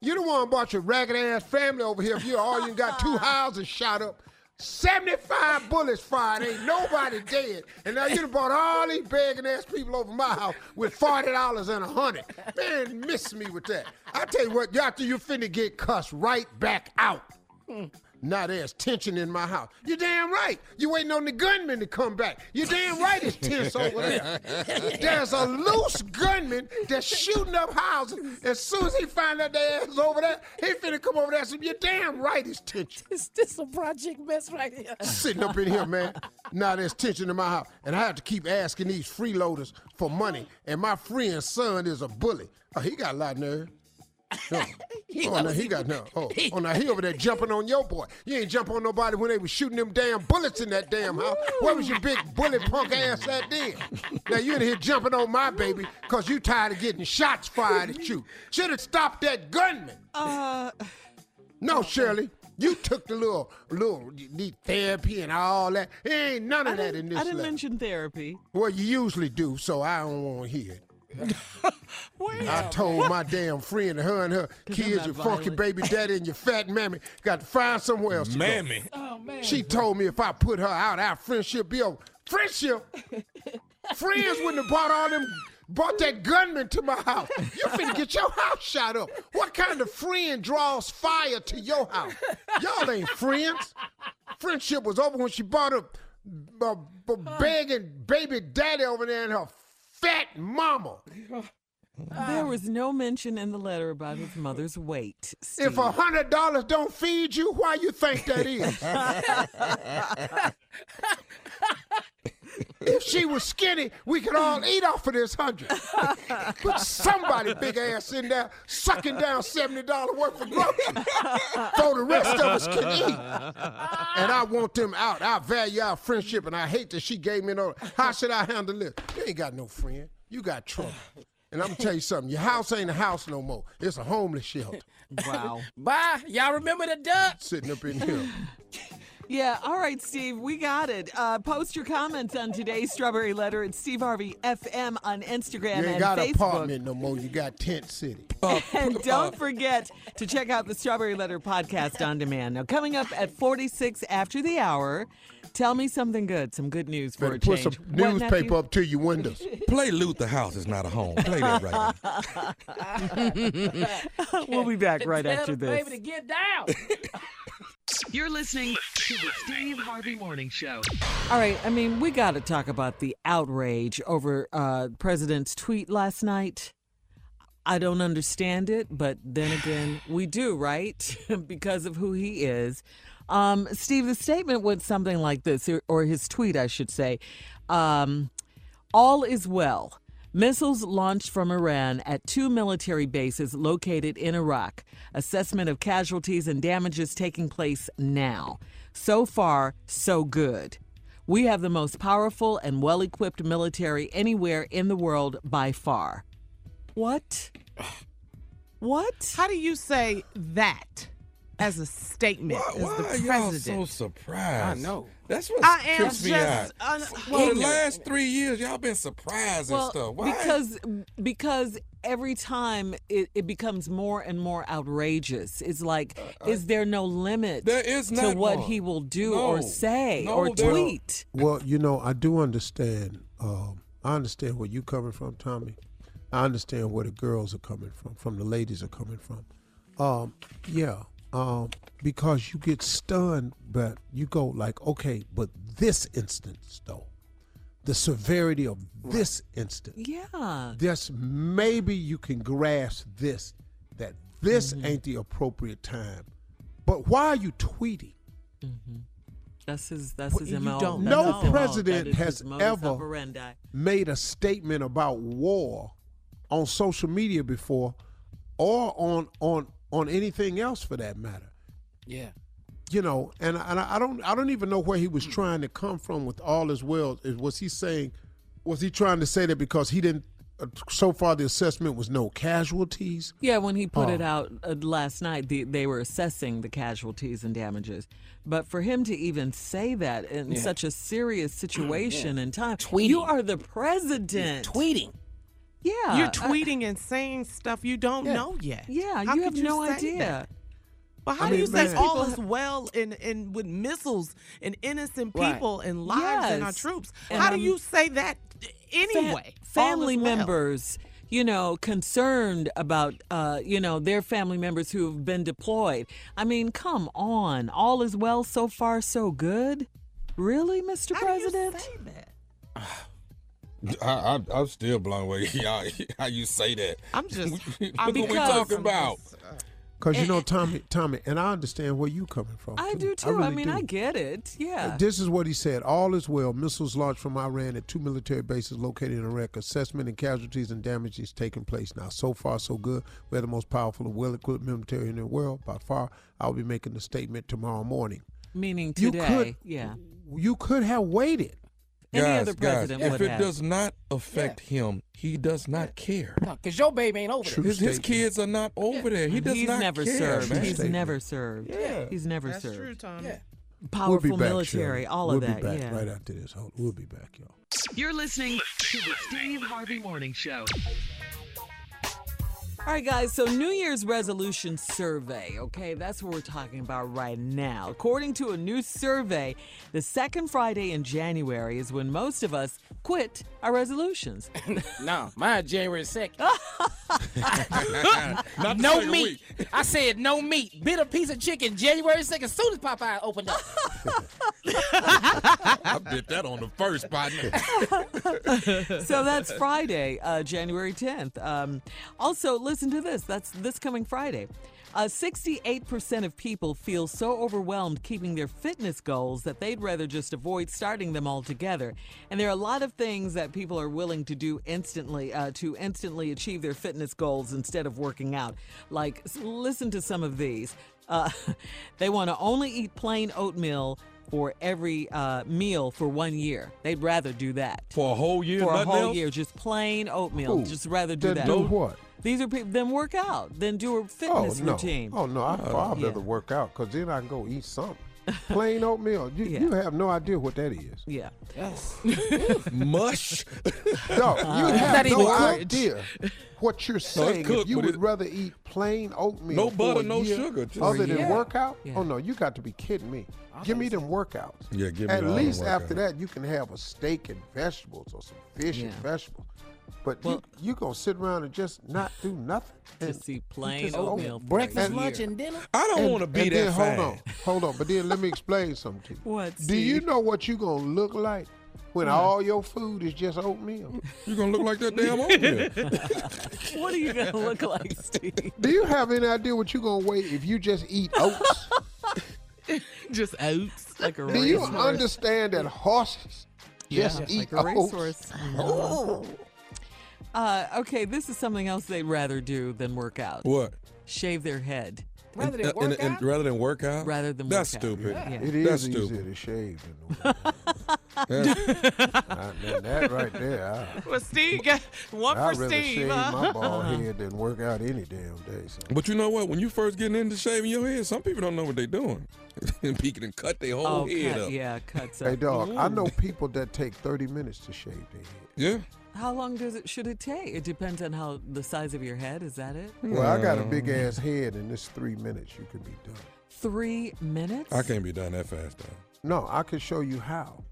You the one brought your ragged ass family over here. If you all you got two houses shot up, 75 bullets fired, ain't nobody dead. And now you done brought all these begging ass people over my house with $40 and a hundred. Man, miss me with that. I tell you what, after you finna get cussed right back out. Hmm. Now there's tension in my house. You're damn right. You waiting on the gunman to come back. You're damn right it's tense over there. There's a loose gunman that's shooting up houses. As soon as he find out their ass is over there, he finna come over there and say, You're damn right it's tension. This this a project mess right here. Sitting up in here, man. Now there's tension in my house. And I have to keep asking these freeloaders for money. And my friend's son is a bully. Oh, he got a lot of nerve. No. oh, now he got no. Oh, oh, now he over there jumping on your boy. You ain't jump on nobody when they was shooting them damn bullets in that damn house. Where was your big bully punk ass at then? Now you in here jumping on my baby because you tired of getting shots fired at you. Should have stopped that gunman. Uh, No, Shirley. You took the little, little need therapy and all that. There ain't none of that in this I didn't letter. mention therapy. Well, you usually do, so I don't want to hear it. I told my damn friend, her and her kids, not your funky baby daddy and your fat mammy, got to find somewhere else to go. Mammy. Oh man. She told me if I put her out, our friendship be over. Friendship? Friends wouldn't have brought all them, brought that gunman to my house. You finna get your house shot up. What kind of friend draws fire to your house? Y'all ain't friends. Friendship was over when she brought a, a, a begging baby daddy over there and her fat mama. There ah. was no mention in the letter about his mother's weight. If a hundred dollars don't feed you, why you think that is? if she was skinny, we could all eat off of this hundred. But somebody big ass in there sucking down seventy dollar worth of groceries, so the rest of us can eat. And I want them out. I value our friendship, and I hate that she gave me no. How should I handle this? You ain't got no friend. You got trouble. And I'm gonna tell you something. Your house ain't a house no more. It's a homeless shelter. Wow. Bye. Y'all remember the duck? Sitting up in here. Yeah, all right, Steve, we got it. Uh, post your comments on today's Strawberry Letter at Steve Harvey FM on Instagram You ain't and got an Facebook. apartment no more. You got Tent City. And don't forget to check out the Strawberry Letter podcast on demand. Now, coming up at 46 after the hour, tell me something good, some good news for Better a put change. some What, newspaper nephew? up to your windows. Play Luther House is not a home. Play that right now. we'll be back right Tell after the this. baby to get down. You're listening to the Steve Harvey Morning Show. All right, I mean, we got to talk about the outrage over uh, President's tweet last night. I don't understand it, but then again, we do, right? because of who he is. Um, Steve, the statement went something like this, or- his tweet, I should say. Um, All is well. Missiles launched from Iran at two military bases located in Iraq. Assessment of casualties and damages taking place now. So far, so good. We have the most powerful and well equipped military anywhere in the world by far. What? What? How do you say that as a statement Why, as why the are y'all president? so surprised? I know. That's what I am trips me out. just un- For the last three years, y'all been surprised and stuff. Why? because because every time it, it becomes more and more outrageous. It's like, is there no limit Uh, there is to what one. he will do No. or say No, or tweet? Well, you know, I do understand. Um, I understand where you coming from, Tommy. I understand where the girls are coming from, from the ladies are coming from. Um, yeah, um, because you get stunned, but you go like, okay, but this instance though, the severity of this instance, Yeah. this maybe you can grasp this that this Mm-hmm. ain't the appropriate time. But why are you tweeting? That's his. That's Well, his you MO. don't- That's No president has ever- operandi. made a statement about war on social media before or on on on anything else for that matter Yeah. you know and, and I, I don't i don't even know where he was trying to come from with all his well was he saying was he trying to say that because he didn't uh, so far the assessment was no casualties Yeah, when he put it Oh. out uh, last night, the, they were assessing the casualties and damages. But for him to even say that in Yeah. such a serious situation and time, Tweeting. you are the president. Tweeting. Yeah, You're I- tweeting and saying stuff you don't Yeah. know yet. yeah, How you have no idea. that? But how I do you say all is well in, in with missiles and innocent Right. people and lives and our troops? And how do you say that anyway? Family well. members you know, concerned about, uh, you know, their family members who have been deployed. I mean, come on. All is well so far, so good. Really, Mr. President? I, I, I'm still blown away how, how you say that. I'm just. Look I'm what we because- talking about. Uh, because you know, Tommy, Tommy, and I understand where you coming from. I do too. I, really mean, do. I get it. Yeah. This is what he said. All is well. Missiles launched from Iran at two military bases located in Iraq. Assessment and casualties and damage is taking place now. So far, so good. We're the most powerful and well-equipped military in the world by far. I'll be making the statement tomorrow morning. Meaning You today. could- yeah. You could have waited. Any guys, other guys, president if would it have. does not affect him, he does not care. Because your baby ain't over there. His, his kids are not over there. He does not. He's not never care, served. man. He's Statement. never served. Yeah. He's never That's served. true, Tommy. Yeah. Powerful we'll be back, military, Shirley. all we'll of that. be back yeah. right after this. Hold- We'll be back, y'all. You're listening to the Steve Harvey Morning Show. All right, guys. So, New Year's resolution survey. Okay, that's what we're talking about right now. According to a new survey, the second Friday in January is when most of us quit our resolutions. no, mine January 2nd. Not no meat. week. I said no meat. Bit a piece of chicken January 2nd as soon as Popeye opened up. I bit that on the first partner. so that's Friday, uh, January 10th. Um, also, listen to this. That's this coming Friday. Uh, 68% of people feel so overwhelmed keeping their fitness goals that they'd rather just avoid starting them altogether. And there are a lot of things that people are willing to do instantly uh, to instantly achieve their fitness goals instead of working out. Like, listen to some of these. Uh, they want to only eat plain oatmeal for every uh, meal for one year. They'd rather do that For a whole year, for a whole else? year, just plain oatmeal. Who? Just rather do Then that. do what? These are people. Then work out. Then do a Oh fitness no! routine. Oh no! I uh, oh, far yeah. rather work out because then I can go eat something. Plain oatmeal. You, you have no idea what that is. Yeah. Mush. No, you Not have no cooked. idea what you're saying. cooked, if you would it- rather eat plain oatmeal, No butter, no year sugar, just- other than year. work out. Yeah. Oh no, you got to be kidding me. Give me them workouts. Yeah, give me At all them least after that, you can have a steak and vegetables or some fish and vegetables. But Well- you you gonna sit around and just not do nothing? And Just eat plain just oatmeal. for Breakfast, year. lunch, and dinner. I don't want to be and that then. Hold on, hold on. But then let me explain something to you. What? Do you know what you gonna look like when all your food is just oatmeal? You're going to look like that damn oatmeal. What are you gonna look like, Steve? Do you have any idea what you gonna weigh if you just eat oats? Just oats. Like a Do you racehorse. understand that horses just Like eat a oats? racehorse. Uh, okay, this is something else they'd rather do than work out. what? Shave their head Rather than work and- and out. rather than work out? rather than That's work out. stupid. Yeah. It is That's easier stupid. to shave than work out. Now, now that right there, I, Well, Steve got one I'd for rather Steve. shave huh? my bald head than work out any damn day. So. But you know what? When you first getting into shaving your head, some people don't know what they're doing. and peeking and cut their whole Oh, head cut, up. yeah, cuts up. Hey up. dog, I know people that take 30 minutes to shave their head. Yeah. How long does it should it take? It depends on how the size of your head. Is that it? Well, I got a big mm. ass head, and this three minutes you can be done. Three minutes? I can't be done that fast, though. No, I can show you how.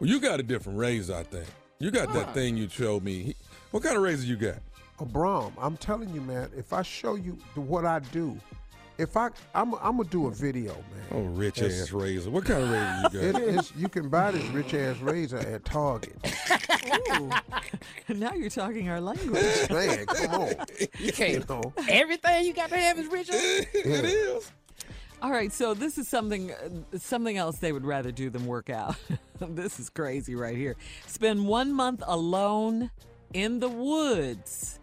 Well, you got a different razor, I think. You got that thing you showed me. What kind of razor you got? A Braun. I'm telling you, man. If I show you the, what I do, if I, I'm, I'm gonna do a video, man. Oh, rich It's- ass razor. What kind of razor you got? It is. You can buy this rich ass razor at Target. Ooh. now you're talking our language. Man, come on. You You can't. know. Everything you got to have is rich. it is. All right, so this is something uh, something else they would rather do than work out. this is crazy right here. Spend one month alone in the woods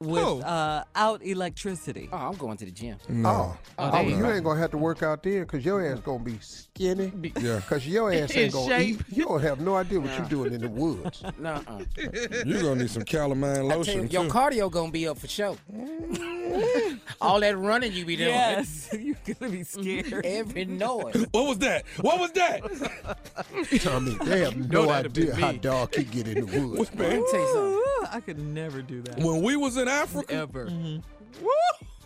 with Oh. uh, out electricity. Oh, I'm going to the gym. Oh, oh, there you you go. ain't gonna have to work out there because your ass gonna be skinny. Yeah. Cause your ass ain't gonna shape. eat. You don't have no idea what you're doing in the woods. Nuh-uh. You're going to need some calamine I tell you, lotion, your too. cardio gonna be up for show. All that running you be doing. Yes, you're gonna be scared. Every noise. What was that? What was that? Tommy, they have no that'd be idea how me. dog can get in the woods. Let me tell you something. Ooh, I could never do that. When we was in Africa, Ever. Mm-hmm.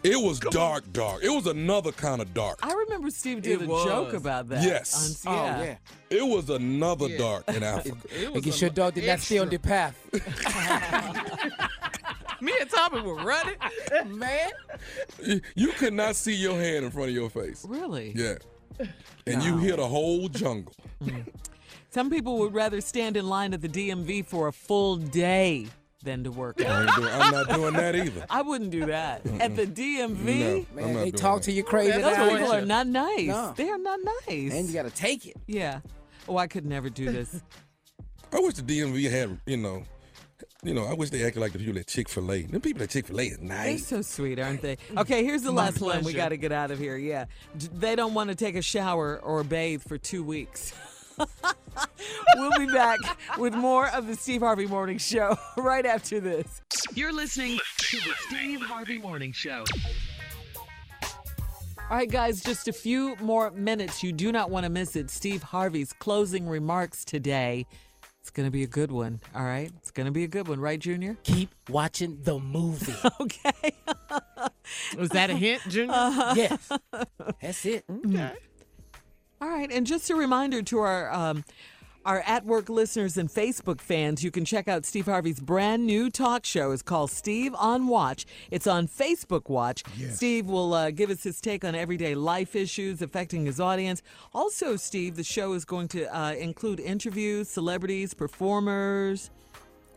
it was dark, dark. It was another kind of dark. I remember Steve did It a joke about that. Yes. on- Oh yeah. yeah. It was another Yeah. dark in Africa. It And was get a your dog did not stay on the path. Me and Tommy were running. Man. You- You could not see your hand in front of your face. Really? Yeah. And you hit a whole jungle. Mm. Some people would rather stand in line at the DMV for a full day than to work I out. ain't doing, I'm not doing that either. I wouldn't do that. At the DMV? No, I'm Man, not they doing talk that. to you crazy. Those now. people are not nice. No. They are not nice. And you got to take it. yeah. Oh, I could never do this. I wish the DMV had, you know, you know, I wish they acted like the people at Chick Fil A. Them people at Chick Fil A is nice. They're so sweet, aren't they? Okay, here's the My last one. We got to get out of here. Yeah. D- They don't want to take a shower or bathe for two weeks. we'll be back with more of the Steve Harvey Morning Show right after this. You're listening to the Steve Harvey Morning Show. All right, guys, just a few more minutes. You do not want to miss it. Steve Harvey's closing remarks today. It's going to be a good one. All right. It's going to be a good one, right, Junior? Keep watching the movie. Okay. Was that a hint, Junior? Uh-huh. yes. That's it. Okay. All right, and just a reminder to our um, our at work listeners and Facebook fans, you can check out Steve Harvey's brand new talk show. It's called Steve on Watch. It's on Facebook Watch. Steve will uh, give us his take on everyday life issues affecting his audience. Also, Steve, the show is going to uh, include interviews, celebrities, performers,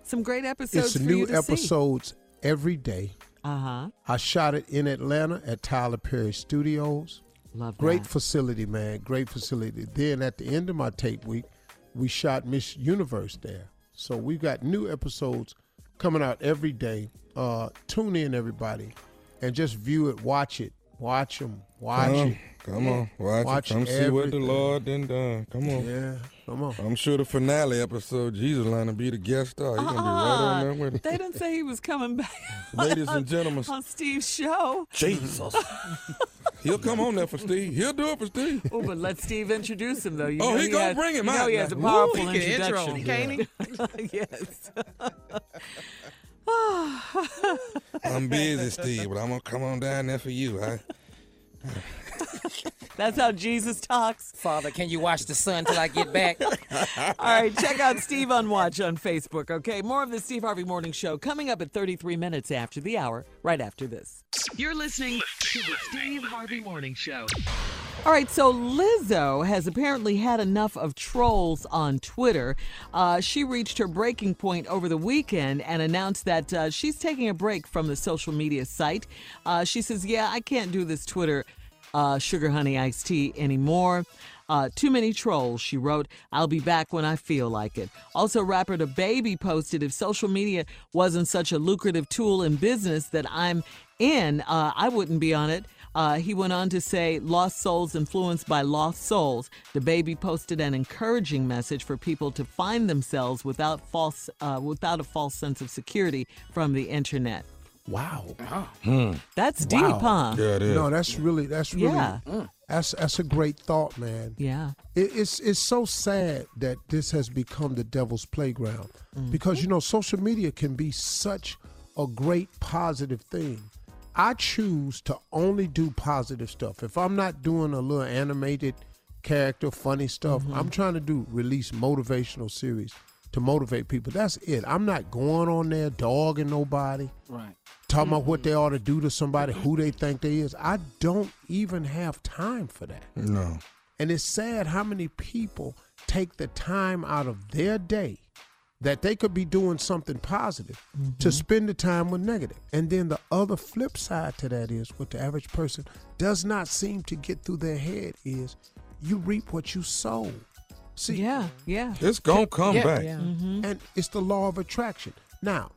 some great episodes It's for new you to episodes every day. Uh huh. I shot it in Atlanta at Tyler Perry Studios. Love Great that. facility, man. Great facility. Then at the end of my tape week, we shot Miss Universe there. So we've got new episodes coming out every day. Uh, tune in, everybody, and just view it, watch it, watch them, watch Come, it. Come on, watch, Watch it. Come see what the. Lord done done. Come on. Yeah, come on. I'm sure the finale episode, Jesus line to be the guest star. He's gonna be right on uh-uh. there with it. They didn't say he was coming back. Ladies and gentlemen, on Steve's show. Jesus. He'll come on there for Steve. He'll do it for Steve. Oh, but let Steve introduce him, though. You Oh, know he gonna has- bring him you know he has a now. powerful Ooh, he can intro introduction. him, can't yes. I'm busy, Steve, but I'm gonna come on down there for you. I, That's how Jesus talks. Father, can you watch the sun till I get back? All right, check out Steve on Watch on Facebook, okay? More of the Steve Harvey Morning Show coming up at 33 minutes after the hour, right after this. You're listening to the Steve Harvey Morning Show. All right, so Lizzo has apparently had enough of trolls on Twitter. Uh, she reached her breaking point over the weekend and announced that uh, she's taking a break from the social media site. Uh, she says, Yeah, I can't do this Twitter uh, sugar honey iced tea anymore. Uh, too many trolls, she wrote. I'll be back when I feel like it. Also, rapper DaBaby posted if social media wasn't such a lucrative tool in business that I'm in, uh, I wouldn't be on it. Uh, he went on to say, Lost souls influenced by lost souls. DaBaby posted an encouraging message for people to find themselves without false, uh, without a false sense of security from the internet. Wow. That's deep, Wow. huh? yeah, it is. No, that's really that's really Yeah. that's that's a great thought, man. Yeah. It, it's it's so sad that this has become the devil's playground Mm-hmm. because you know social media can be such a great positive thing. I choose to only do positive stuff. If I'm not doing a little animated character, funny stuff, Mm-hmm. I'm trying to do release motivational series to motivate people. That's it. I'm not going on there dogging nobody right. Talking about what mm-hmm. they ought to do to somebody, who they think they is. I don't even have time for that. No. And it's sad how many people take the time out of their day that they could be doing something positive to mm-hmm. spend the time with negative. And then the other flip side to that is what the average person does not seem to get through their head is you reap what you sow. See, Yeah. Yeah. It's gonna come Yeah, back. yeah. and it's the law of attraction. Now,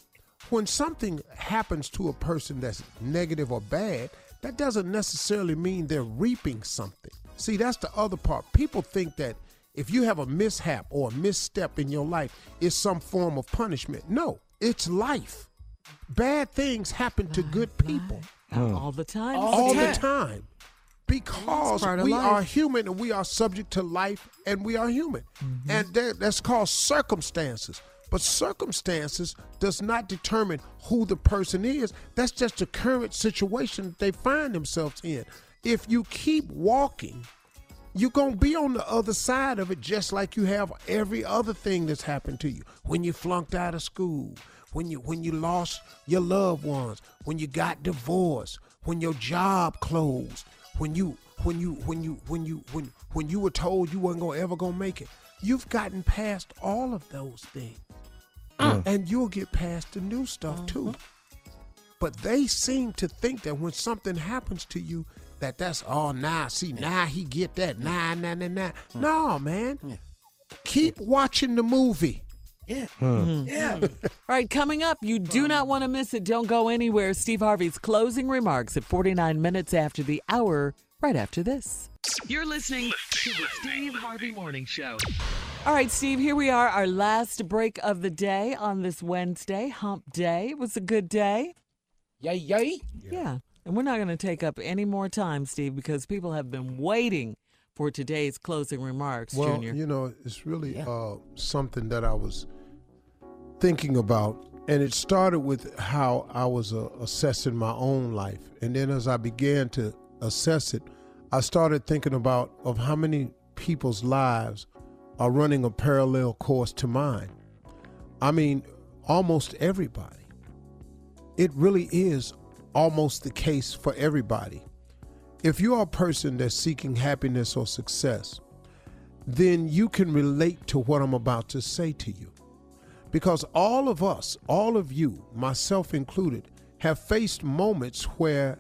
when something happens to a person that's negative or bad, that doesn't necessarily mean they're reaping something. See, that's the other part. People think that if you have a mishap or a misstep in your life, it's some form of punishment. No, it's life. Bad things happen to good people All the time. all Steve. the time because we life. are human and we are subject to life and we are human Mm-hmm. and that- that's called circumstances but circumstances does not determine who the person is that's just the current situation they find themselves in if you keep walking you're going to be on the other side of it just like you have every other thing that's happened to you. When you flunked out of school, when you when you lost your loved ones, when you got divorced, when your job closed, when you when you when you when you when when you were told you weren't gonna ever gonna make it. You've gotten past all of those things. And you'll get past the new stuff uh-huh. too. But they seem to think that when something happens to you, that that's oh, all now. see, now he get that. Nah, nah, nah, nah. No, man. Keep watching the movie. Yeah. Mm-hmm. Mm-hmm. Yeah. All right, coming up, you do not want to miss it. Don't go anywhere. Steve Harvey's closing remarks at 49 minutes after the hour, right after this. You're listening to the Steve Harvey Morning Show. All right, Steve, here we are, our last break of the day on this Wednesday, hump day. It was a good day. Yay, yay. Yeah. And we're not going to take up any more time, Steve, because people have been waiting for today's closing remarks, Well, Junior. you know, it's really uh, something that I was thinking about, and it started with how I was uh, assessing my own life, and then as I began to assess it, I started thinking about of how many people's lives are running a parallel course to mine. I mean, almost everybody. It really is almost the case for everybody. If you are a person that's seeking happiness or success, then you can relate to what I'm about to say to you. Because all of us, all of you, myself included, have faced moments where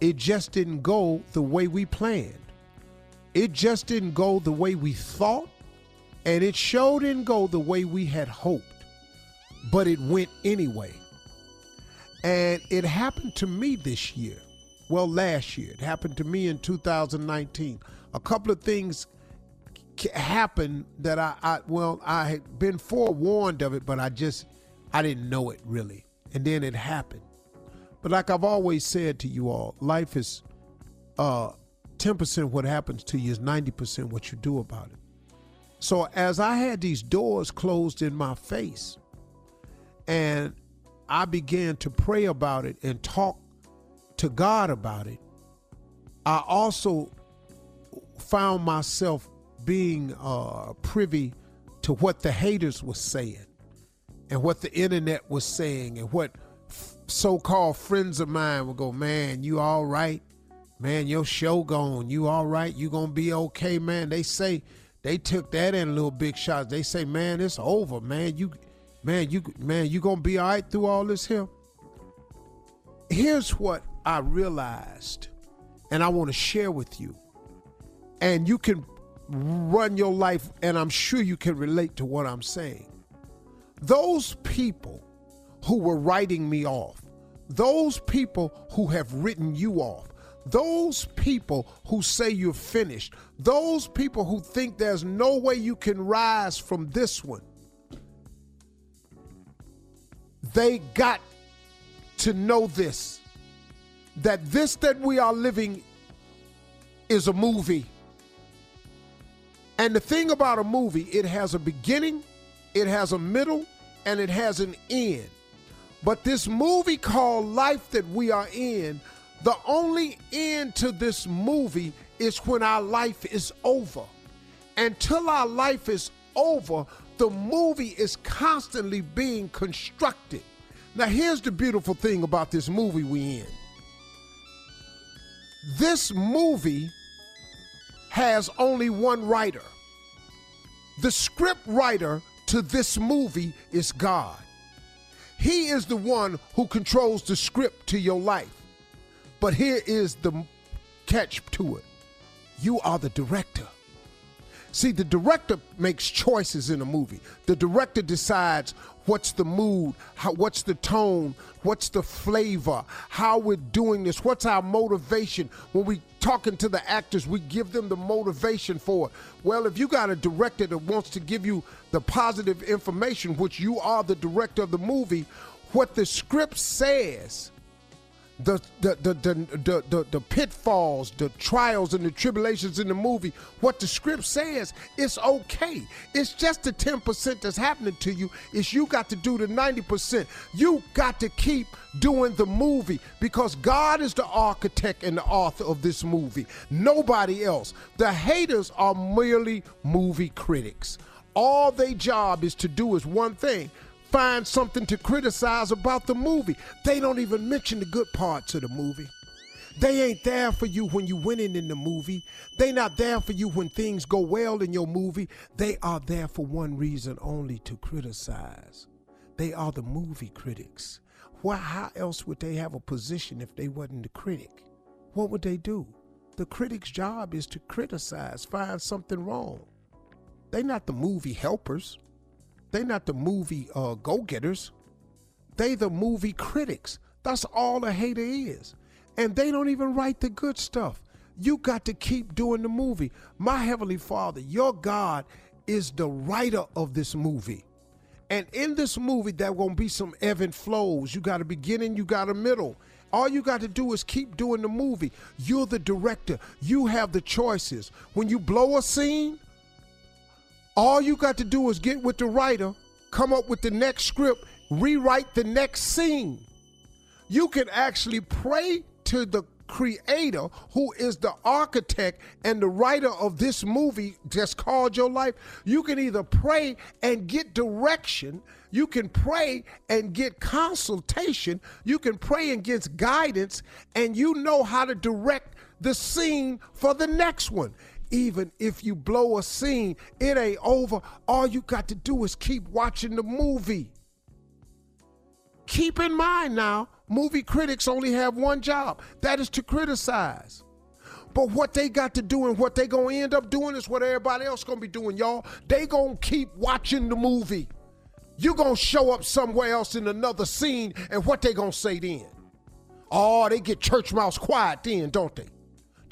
it just didn't go the way we planned. It just didn't go the way we thought, and it sure didn't go the way we had hoped. But it went anyway. And it happened to me this year. Well, last year. It happened to me in 2019. A couple of things happened that I, I well, I had been forewarned of it, but I just I didn't know it really. And then it happened. But like I've always said to you all, life is uh 10% what happens to you is 90% what you do about it. So as I had these doors closed in my face and I began to pray about it and talk to God about it, I also found myself being uh, privy to what the haters were saying and what the internet was saying and what f- so-called friends of mine would go, man, you all right? Man, your show gone. You all right? You gonna be okay, man? They say they took that in little big shots. They say, man, it's over, man. You, man, you, man, you gonna be all right through all this here? Here's what I realized, and I want to share with you, and you can run your life, and I'm sure you can relate to what I'm saying. Those people who were writing me off, those people who have written you off, those people who say you're finished, those people who think there's no way you can rise from this one, they got to know this that this that we are living is a movie. And the thing about a movie, it has a beginning, it has a middle, and it has an end. But this movie called Life that we are in, the only end to this movie is when our life is over. Until our life is over, the movie is constantly being constructed. Now, here's the beautiful thing about this movie we in. This movie has only one writer. The script writer to this movie is God. He is the one who controls the script to your life. But here is the catch to it you are the director. See, the director makes choices in a movie. The director decides what's the mood, how, what's the tone, what's the flavor, how we're doing this, what's our motivation. When we talking to the actors, we give them the motivation for it. Well, if you got a director that wants to give you the positive information, which you are the director of the movie, what the script says, the the the the, the, the, the pitfalls, the trials and the tribulations in the movie, what the script says, it's okay. It's just the 10% that's happening to you. It's you got to do the 90%. You got to keep doing the movie because God is the architect and the author of this movie. Nobody else. The haters are merely movie critics. All their job is to do is one thing find something to criticize about the movie. They don't even mention the good parts of the movie. They ain't there for you when you winning in the movie. They not there for you when things go well in your movie. They are there for one reason only to criticize. They are the movie critics. Why how else would they have a position if they wasn't the critic? What would they do? The critic's job is to criticize, find something wrong. They not the movie helpers. They not the movie uh, go-getters. They the movie critics. That's all a hater is. And they don't even write the good stuff. You got to keep doing the movie. My heavenly Father, your God is the writer of this movie. And in this movie, there gonna be some ebb and flows. You got a beginning, you got a middle. All you got to do is keep doing the movie. You're the director. You have the choices. When you blow a scene, all you got to do is get with the writer, come up with the next script, rewrite the next scene. You can actually pray to the creator who is the architect and the writer of this movie just called your life you can either pray and get direction you can pray and get consultation you can pray and get guidance and you know how to direct the scene for the next one even if you blow a scene, it ain't over. All you got to do is keep watching the movie. Keep in mind now, movie critics only have one job that is to criticize. But what they got to do and what they gonna end up doing is what everybody else gonna be doing, y'all. They gonna keep watching the movie. You gonna show up somewhere else in another scene, and what they gonna say then? Oh, they get church mouse quiet then, don't they?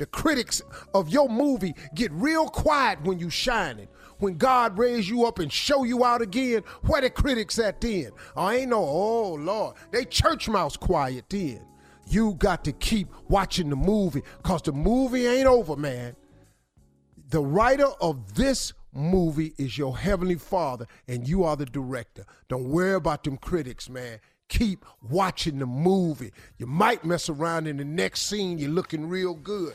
The critics of your movie get real quiet when you shining. When God raise you up and show you out again, where the critics at then? I ain't no, oh Lord, they church mouse quiet then. You got to keep watching the movie because the movie ain't over, man. The writer of this movie is your heavenly father and you are the director. Don't worry about them critics, man. Keep watching the movie. You might mess around in the next scene, you're looking real good.